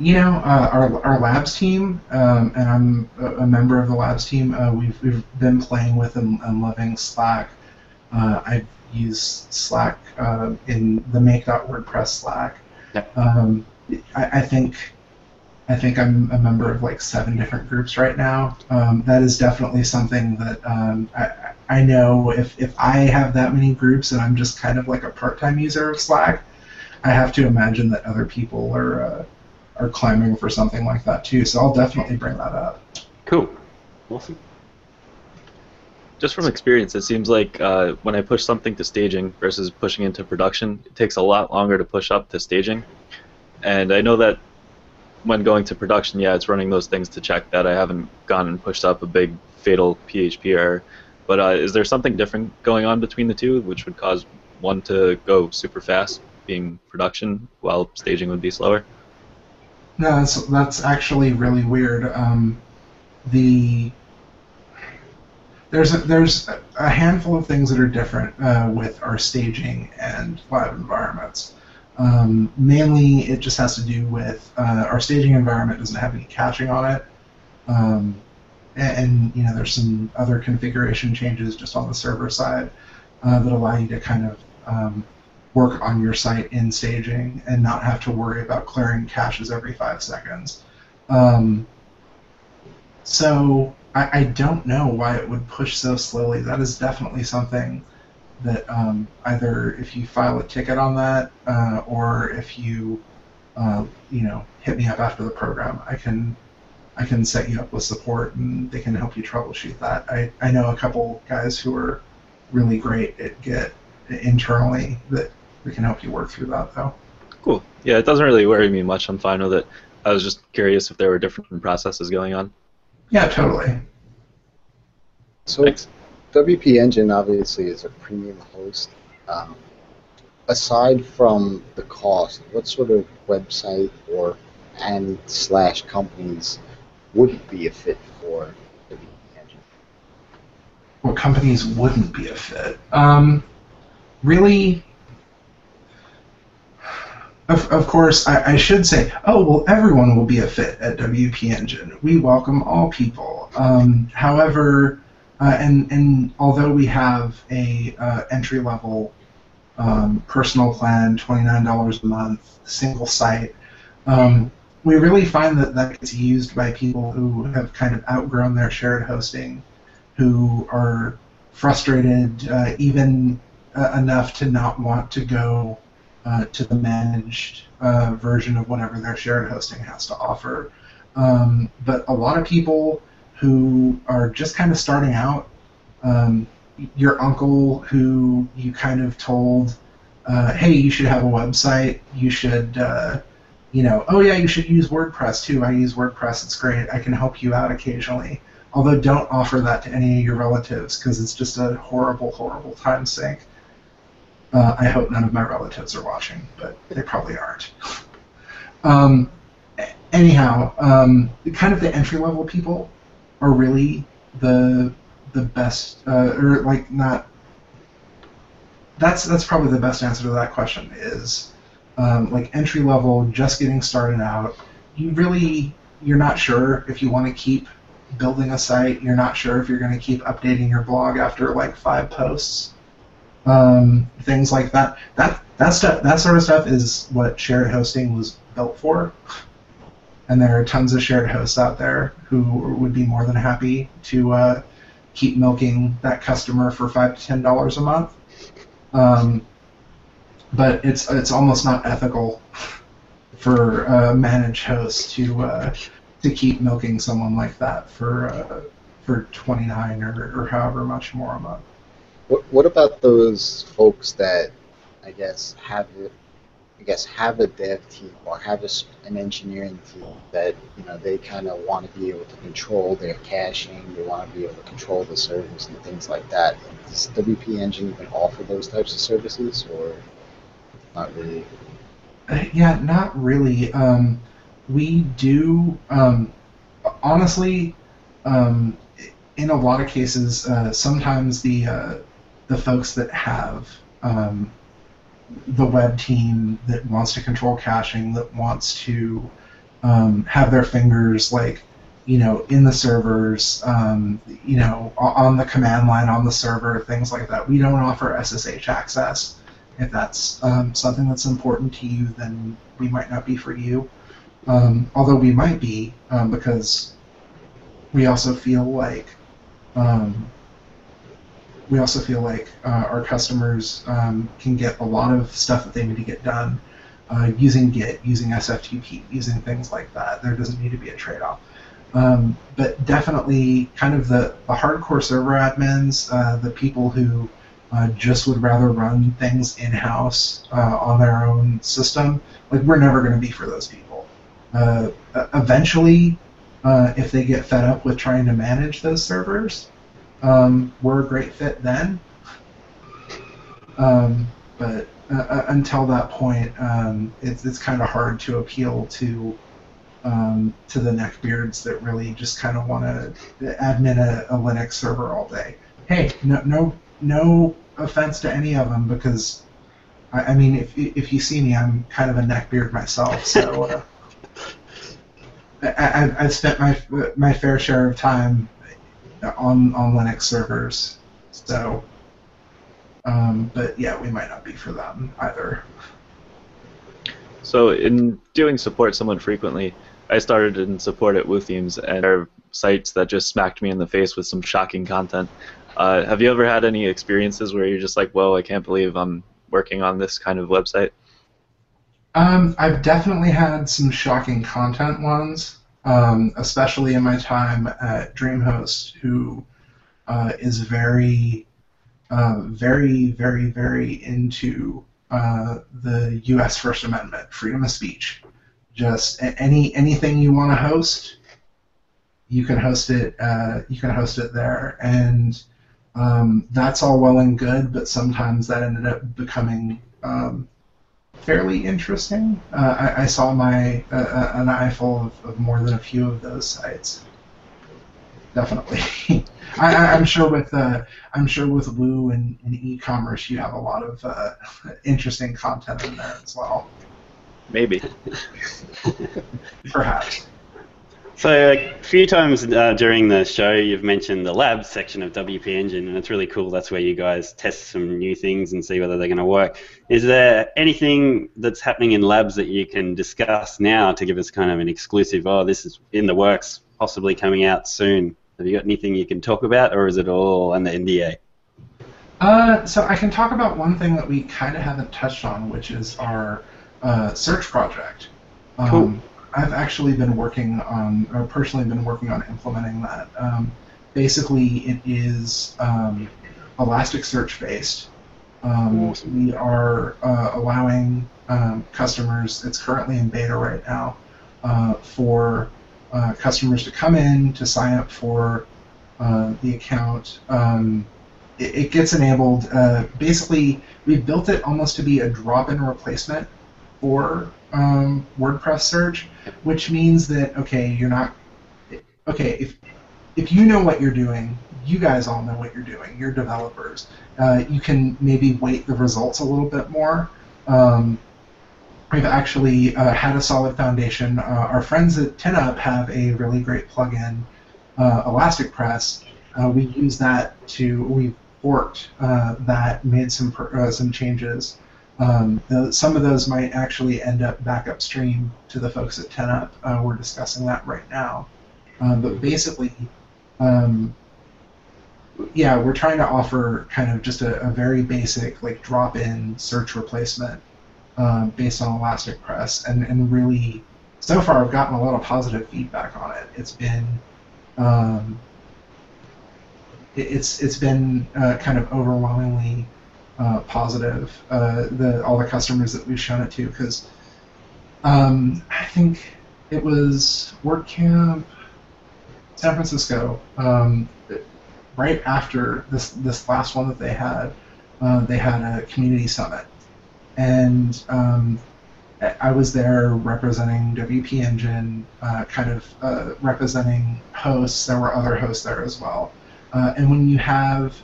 You know, uh, our, our labs team, um, and I'm a, a member of the labs team, uh, we've, we've been playing with and, and loving Slack. Uh, I've used Slack uh, in the make.wordpress Slack. Yep. Um, I, I think I think I'm a member of like seven different groups right now. Um, that is definitely something that um, I, I know if, if I have that many groups and I'm just kind of like a part-time user of Slack, I have to imagine that other people are uh, are clamoring for something like that too. So I'll definitely bring that up. Cool. Awesome. Just from experience, it seems like uh, when I push something to staging versus pushing into production, it takes a lot longer to push up to staging. And I know that when going to production, yeah, it's running those things to check that I haven't gone and pushed up a big fatal PHP error. But uh, is there something different going on between the two, which would cause one to go super fast, being production, while staging would be slower? No, that's that's actually really weird. Um, the there's a, there's a handful of things that are different uh, with our staging and lab environments. Um, mainly, it just has to do with uh, our staging environment doesn't have any caching on it, um, and, and you know there's some other configuration changes just on the server side uh, that allow you to kind of um, work on your site in staging and not have to worry about clearing caches every five seconds. Um, so I, I don't know why it would push so slowly. That is definitely something that um, either if you file a ticket on that uh, or if you uh, you know hit me up after the program, I can I can set you up with support and they can help you troubleshoot that. I, I know a couple guys who are really great at Git internally that we can help you work through that though. Cool. Yeah, it doesn't really worry me much. I'm fine with it. I was just curious if there were different processes going on. Yeah, totally. So Thanks. WP Engine obviously is a premium host. Um, aside from the cost, what sort of website or and slash companies would be a fit for WP Engine? What companies wouldn't be a fit? Um, really, of, of course, I, I should say, oh, well, everyone will be a fit at WP Engine. We welcome all people. Um, however, uh, and, and although we have a uh, entry level um, personal plan, $29 a month, single site, um, we really find that that gets used by people who have kind of outgrown their shared hosting, who are frustrated uh, even uh, enough to not want to go uh, to the managed uh, version of whatever their shared hosting has to offer. Um, but a lot of people who are just kind of starting out, um, your uncle who you kind of told, uh, hey, you should have a website, you should, uh, you know, oh yeah, you should use WordPress too. I use WordPress, it's great. I can help you out occasionally. Although don't offer that to any of your relatives because it's just a horrible, horrible time sink. Uh, I hope none of my relatives are watching, but they probably aren't. um, anyhow, um, kind of the entry level people are really the the best, uh, or like not. That's that's probably the best answer to that question is um, like entry level, just getting started out, you really you're not sure if you want to keep building a site. You're not sure if you're going to keep updating your blog after like five posts. Um, things like that. That that stuff that sort of stuff is what shared hosting was built for. And there are tons of shared hosts out there who would be more than happy to uh, keep milking that customer for five to ten dollars a month. Um, but it's it's almost not ethical for a managed host to uh, to keep milking someone like that for uh, for twenty nine or, or however much more a month. What, what about those folks that I guess have it, I guess have a dev team or have a an engineering team that you know they kind of want to be able to control their caching, they want to be able to control the servers and things like that. Does WP Engine even offer those types of services or not really? Uh, Yeah, not really. Um, we do, um, honestly, um, in a lot of cases, uh, sometimes the uh, the folks that have um, the web team that wants to control caching, that wants to um, have their fingers like you know in the servers, um, you know on the command line on the server, things like that. We don't offer SSH access. If that's um, something that's important to you, then we might not be for you. Um, although we might be, um, because we also feel like um, we also feel like uh, our customers um, can get a lot of stuff that they need to get done uh, using Git, using SFTP, using things like that. There doesn't need to be a trade-off. Um, but definitely, kind of the, the hardcore server admins, uh, the people who uh, just would rather run things in-house uh, on their own system, like we're never going to be for those people. Uh, eventually, if they get fed up with trying to manage those servers, um, we're a great fit then. Um, but uh, uh, until that point, um, it's, it's kind of hard to appeal to um, to the neckbeards that really just kind of want to admin a, a Linux server all day. Hey, no, no, no offense to any of them because I, I mean, if if you see me, I'm kind of a neckbeard myself, so. Uh, I, I, I've spent my my fair share of time on on Linux servers, so. Um, but yeah, we might not be for them either. So in doing support someone frequently, I started in support at WooThemes, and there are sites that just smacked me in the face with some shocking content. Uh, have you ever had any experiences where you're just like, "Whoa, I can't believe I'm working on this kind of website"? Um, I've definitely had some shocking content ones, um, especially in my time at DreamHost, who uh, is very, uh, very, very, very into uh, the U.S. First Amendment, freedom of speech. Just any anything you want to host, you can host it. Uh, you can host it there, and um, that's all well and good. But sometimes that ended up becoming um, fairly interesting. Uh, I, I saw my uh, uh, an eye full of, of more than a few of those sites. Definitely, I, I'm sure with uh, I'm sure with Woo and, and e-commerce, you have a lot of uh, interesting content in there as well. Maybe. Perhaps. So a few times uh, during the show, you've mentioned the lab section of WP Engine, and it's really cool. That's where you guys test some new things and see whether they're going to work. Is there anything that's happening in labs that you can discuss now to give us kind of an exclusive? Oh, this is in the works, possibly coming out soon. Have you got anything you can talk about, or is it all under NDA? Uh, so I can talk about one thing that we kind of haven't touched on, which is our uh, search project. Um, Cool. I've actually been working on, or personally been working on implementing that. Um, basically, it is um, Elasticsearch based. Um. We are uh, allowing um, customers, it's currently in beta right now, uh, for uh, customers to come in to sign up for uh, the account. Um, it, it gets enabled. Uh, basically, we built it almost to be a drop-in replacement for um, WordPress search, which means that okay, you're not okay if if you know what you're doing. You guys all know what you're doing. You're developers. Uh, you can maybe weight the results a little bit more. Um, we've actually uh, had a solid foundation. Uh, our friends at 10up have a really great plugin, uh, Elastic Press. Uh, we use that to we forked uh, that made some uh, some changes. Um, the, some of those might actually end up back upstream to the folks at 10up. Uh, we're discussing that right now. Um, but basically, um, yeah, we're trying to offer kind of just a, a very basic like drop-in search replacement um, based on Elastic Press, and, and really, so far I've gotten a lot of positive feedback on it. It's been um, it's it's been uh, kind of overwhelmingly uh, positive. Uh, the all the customers that we've shown it to, because um, I think it was WordCamp San Francisco. Um, right after this this last one that they had, uh, they had a community summit, and um, I was there representing WP Engine, uh, kind of uh, representing hosts. There were other hosts there as well. Uh, and when you have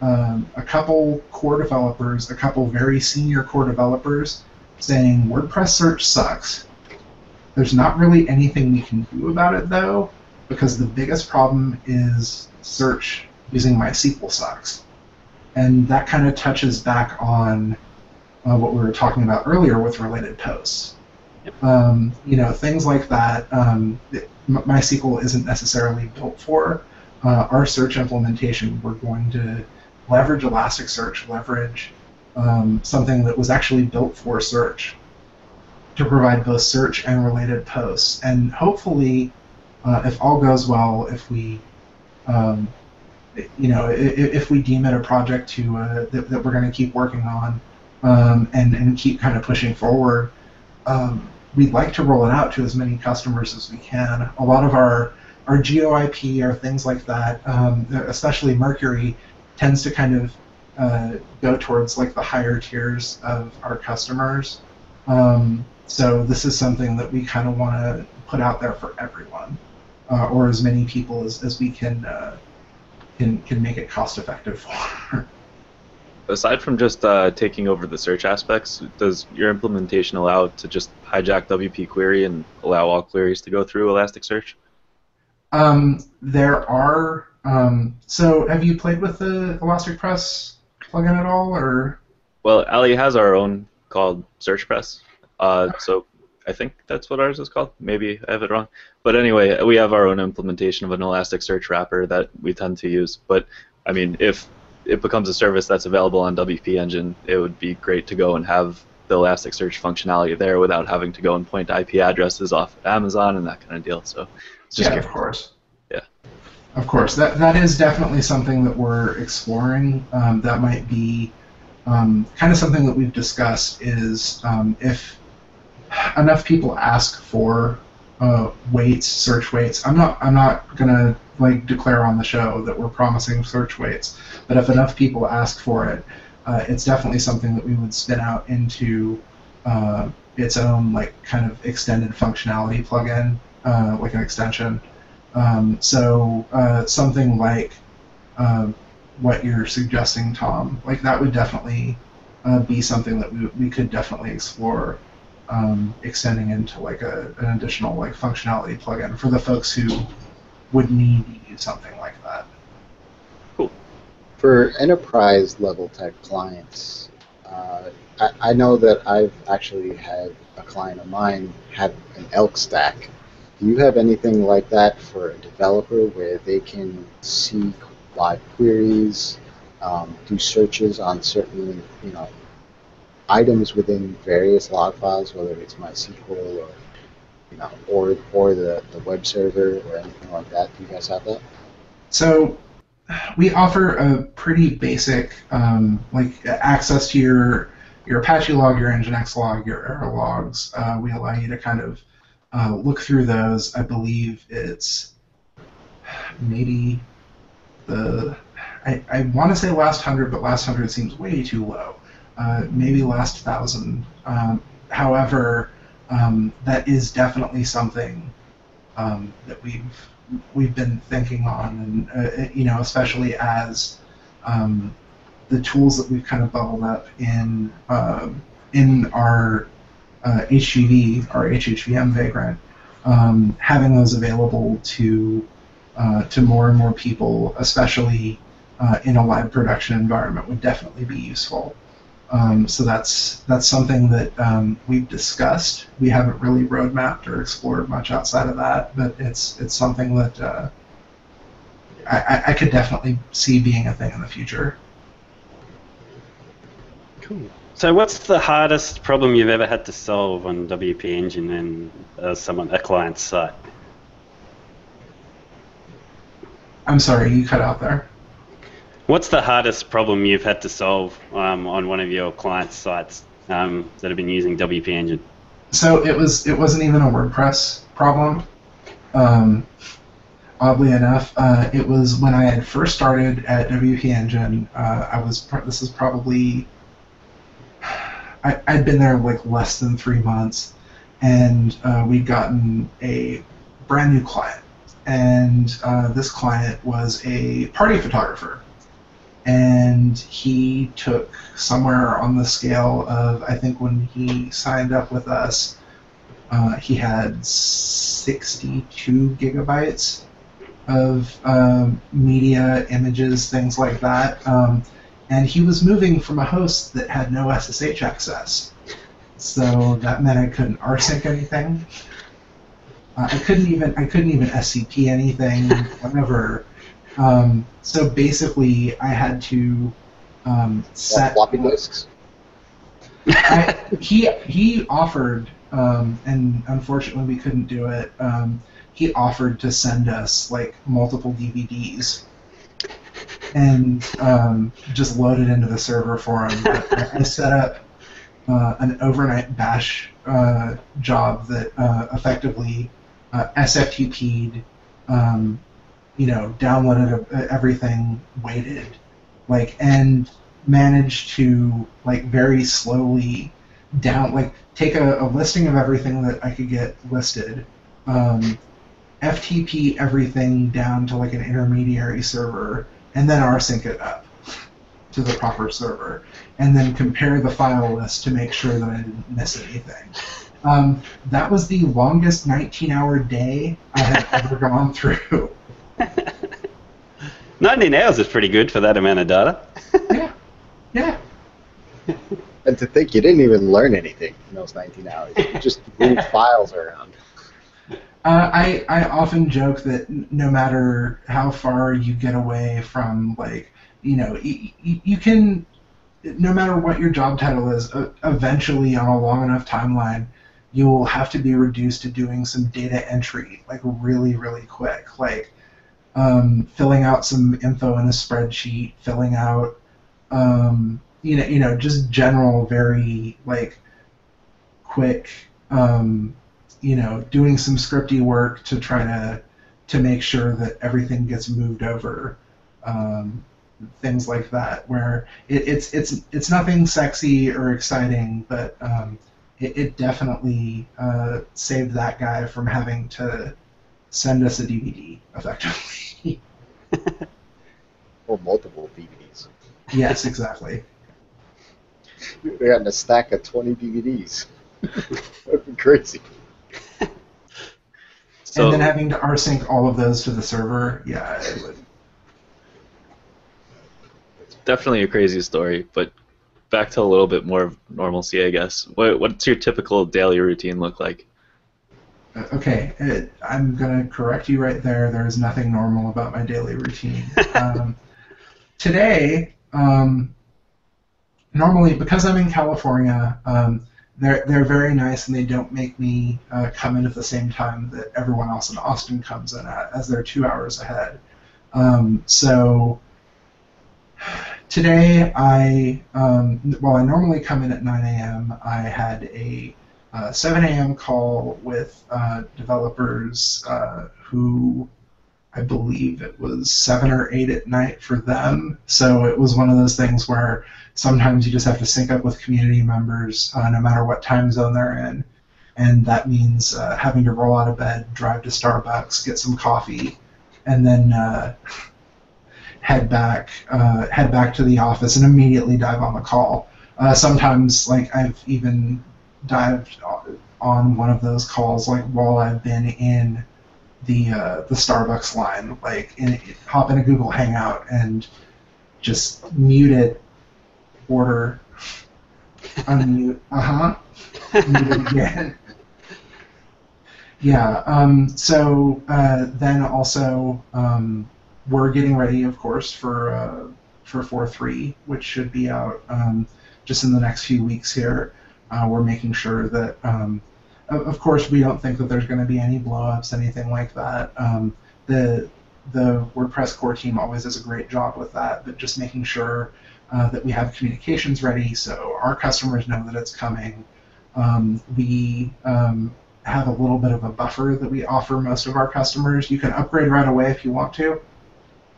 um, a couple core developers, a couple very senior core developers saying WordPress search sucks, there's not really anything we can do about it though, because the biggest problem is search using MySQL sucks. And that kind of touches back on uh, what we were talking about earlier with related posts. Um, you know, things like that, um, MySQL isn't necessarily built for uh, our search implementation, we're going to leverage Elasticsearch, leverage um, something that was actually built for search to provide both search and related posts. And hopefully, uh, if all goes well, if we, um, you know, if, if, we deem it a project to uh, that, that, we're going to keep working on um, and and keep kind of pushing forward, um, we'd like to roll it out to as many customers as we can. A lot of our our GeoIP or things like that, um, especially Mercury, tends to kind of uh, go towards like the higher tiers of our customers. Um, so this is something that we kind of want to put out there for everyone, uh, or as many people as, as we can uh, can can make it cost effective for. Aside from just uh, taking over the search aspects, does your implementation allow to just hijack WP Query and allow all queries to go through Elasticsearch? Um, there are. Um, so, have you played with the Elastic Press plugin at all, or? Well, Alley has our own called SearchPress. Uh, so I think that's what ours is called. Maybe I have it wrong. But anyway, we have our own implementation of an Elasticsearch wrapper that we tend to use. But I mean, if it becomes a service that's available on WP Engine, it would be great to go and have the Elasticsearch functionality there without having to go and point IP addresses off Amazon and that kind of deal. So just yeah, of course. Of course, that that is definitely something that we're exploring. Um, that might be um, kind of something that we've discussed. Is um, if enough people ask for uh, weights, search weights. I'm not. I'm not gonna like declare on the show that we're promising search weights, but if enough people ask for it, uh, it's definitely something that we would spin out into uh, its own like kind of extended functionality plugin uh, like an extension. Um, so uh, something like uh, what you're suggesting, Tom, like that would definitely uh, be something that we, we could definitely explore um, extending into like a, an additional like functionality plugin for the folks who would need to use something like that. Cool. For enterprise level type clients, uh, I, I know that I've actually had a client of mine have an elk stack do you have anything like that for a developer where they can see live queries, um, do searches on certain, you know, items within various log files, whether it's MySQL or, you know, or or the, the web server or anything like that? Do you guys have that? So we offer a pretty basic um, like access to your your Apache log, your Nginx log, your error logs. Uh, we allow you to kind of uh, look through those. I believe it's maybe the I, I want to say last hundred, but last hundred seems way too low. Uh, maybe last thousand. Um, however, um, that is definitely something um, that we've we've been thinking on, and uh, you know, especially as um, the tools that we've kind of bubbled up in uh, in our uh, HGV or HHVM vagrant, um, having those available to uh, to more and more people, especially uh, in a live production environment, would definitely be useful. Um, so that's that's something that um, we've discussed. We haven't really roadmapped or explored much outside of that, but it's it's something that uh, I, I could definitely see being a thing in the future. Cool. So, what's the hardest problem you've ever had to solve on WP Engine and uh, someone a client site? I'm sorry, you cut out there. What's the hardest problem you've had to solve um, on one of your client sites um, that have been using WP Engine? So it was it wasn't even a WordPress problem. Um, oddly enough, uh, it was when I had first started at WP Engine. Uh, I was this is probably I, I'd been there like less than three months, and uh, we'd gotten a brand new client, and uh, this client was a party photographer, and he took somewhere on the scale of I think when he signed up with us, uh, he had 62 gigabytes of um, media, images, things like that. Um, and he was moving from a host that had no SSH access. So that meant I couldn't rsync anything. Uh, I couldn't even I couldn't even SCP anything, whatever. Um, so basically, I had to um, set floppy disks. I, he he offered, um, and unfortunately we couldn't do it. Um, he offered to send us like multiple DVDs and um, just load it into the server for him. I, I set up uh, an overnight bash uh, job that uh, effectively uh, SFTP'd, um, you know, downloaded everything, waited, like, and managed to like very slowly down, like, take a, a listing of everything that I could get listed. Um, FTP everything down to like an intermediary server, and then rsync it up to the proper server, and then compare the file list to make sure that I didn't miss anything. Um, that was the longest 19-hour day I had ever gone through. 19 hours is pretty good for that amount of data. yeah, yeah. And to think you didn't even learn anything in those 19 hours. You just moved files around. Uh, I, I often joke that no matter how far you get away from, like, you know, you can, no matter what your job title is, uh, eventually on a long enough timeline, you'll have to be reduced to doing some data entry, like, really, really quick. Like, um, filling out some info in a spreadsheet, filling out, um, you know, you know, just general, very, like, quick, um, you know, doing some scripty work to try to to make sure that everything gets moved over, um, things like that. Where it, it's it's it's nothing sexy or exciting, but um, it, it, definitely uh, saved that guy from having to send us a DVD effectively. or multiple DVDs. Yes, exactly. They got a stack of 20 DVDs. That'd be crazy. So, and then having to rsync all of those to the server, yeah, it would. Definitely a crazy story, but back to a little bit more of normalcy, I guess. What, what's your typical daily routine look like? Uh, okay, it, I'm going to correct you right there. There is nothing normal about my daily routine. um, today, um, normally, because I'm in California, um, they're they're very nice and they don't make me uh, come in at the same time that everyone else in Austin comes in at, as they're two hours ahead. Um, so today I um, well I normally come in at 9 a.m. I had a uh, 7 a.m. call with uh, developers uh, who I believe it was seven or eight at night for them. So it was one of those things where sometimes you just have to sync up with community members uh, no matter what time zone they're in. And that means uh, having to roll out of bed, drive to Starbucks, get some coffee, and then uh, head back, uh, head back to the office, and immediately dive on the call. Uh, sometimes, like I've even dived on one of those calls like while I've been in the uh, the Starbucks line, like in, hop in a Google Hangout and just mute it, order, unmute, uh huh, mute again. Yeah. Um, so uh, then also um, we're getting ready, of course, for uh, for 4.3, which should be out um, just in the next few weeks here. Uh, we're making sure that, um, of, of course, we don't think that there's going to be any blowups, anything like that. Um, the the WordPress core team always does a great job with that, but just making sure uh, that we have communications ready so our customers know that it's coming. Um, we um, have a little bit of a buffer that we offer most of our customers. You can upgrade right away if you want to,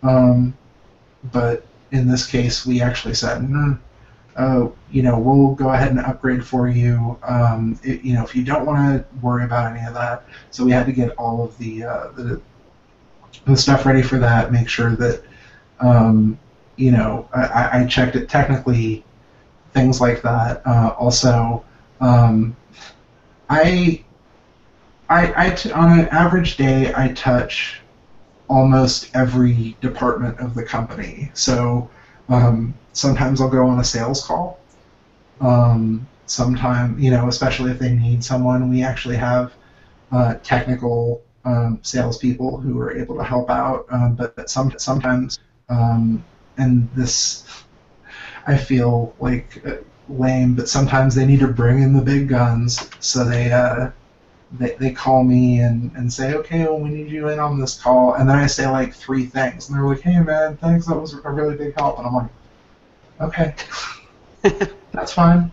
um, but in this case, we actually said, mm, uh, you know, we'll go ahead and upgrade for you. Um, it, you know, if you don't want to worry about any of that, so we had to get all of the uh, the, the stuff ready for that. Make sure that, um, you know, I, I, checked it technically, things like that. Uh, also, um, I, I, I t- on an average day, I touch almost every department of the company. So um, sometimes I'll go on a sales call. Um, sometimes, you know, especially if they need someone, we actually have uh, technical um, salespeople who are able to help out. Um, but some, sometimes, um, and this, I feel like uh, lame, but sometimes they need to bring in the big guns. So they, uh, they, they call me and, and say, okay, well, we need you in on this call. And then I say like three things. And they're like, hey, man, thanks. That was a really big help. And I'm like, okay, that's fine.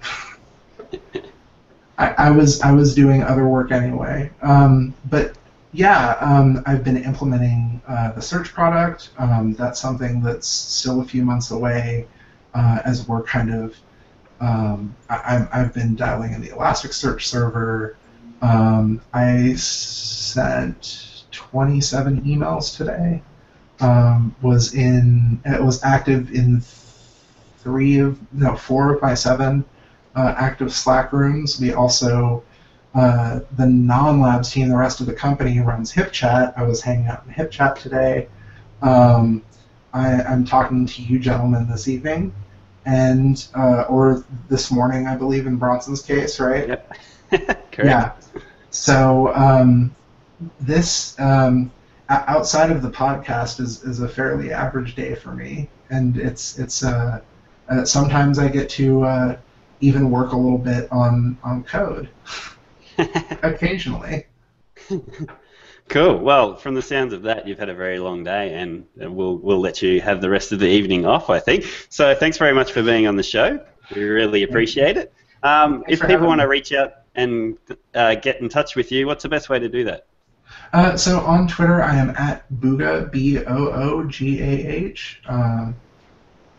I, I, was I was doing other work anyway. Um, but yeah, um, I've been implementing uh, the search product. Um, that's something that's still a few months away uh, as we're kind of. Um, I, I've been dialing in the Elasticsearch server. Um, I sent 27 emails today. Um, was in it was active in three of no four of my seven uh, active Slack rooms. We also uh, the non-labs team, the rest of the company runs HipChat. I was hanging out in HipChat today. Um, I, am talking to you gentlemen this evening, and uh, or this morning, I believe, in Bronson's case, right? Yep. Correct. Yeah. So um, this um, outside of the podcast is, is a fairly average day for me, and it's it's uh, uh, sometimes I get to uh, even work a little bit on on code occasionally. Cool. Well, from the sounds of that, you've had a very long day, and we'll we'll let you have the rest of the evening off. I think. So, thanks very much for being on the show. We really appreciate it. Um, if people want to reach out and uh, get in touch with you, what's the best way to do that? Uh, so on Twitter, I am at Boogah, B O O G A H, uh,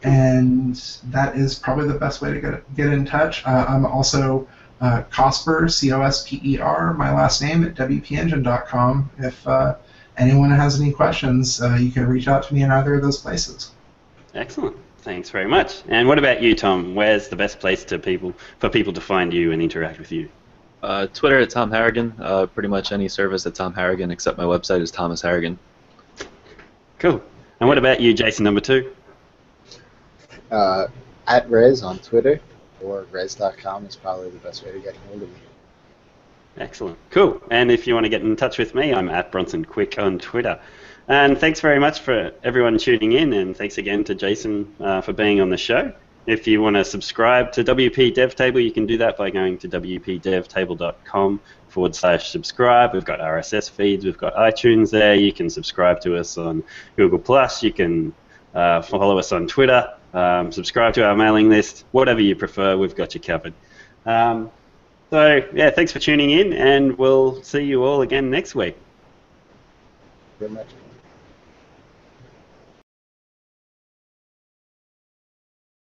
and that is probably the best way to get get in touch. Uh, I'm also uh, Cosper, C O S P E R, my last name at WPEngine.com. If uh, anyone has any questions, uh, you can reach out to me in either of those places. Excellent. Thanks very much. And what about you, Tom? Where's the best place to people for people to find you and interact with you? Uh, Twitter at Tom Harrigan. Uh, pretty much any service at Tom Harrigan, except my website is Thomas Harrigan. Cool. And what about you, Jason number two? Uh, at Rez on Twitter or Rez.com is probably the best way to get a hold of me. Excellent. Cool. And if you want to get in touch with me, I'm at Bronson Quick on Twitter. And thanks very much for everyone tuning in, and thanks again to Jason uh, for being on the show. If you want to subscribe to WP DevTable, you can do that by going to wpdevtable.com forward slash subscribe. We've got RSS feeds, we've got iTunes there. You can subscribe to us on Google Plus. You can uh, follow us on Twitter. Um, subscribe to our mailing list. Whatever you prefer, we've got you covered. Um, so yeah, thanks for tuning in, and we'll see you all again next week. Very much.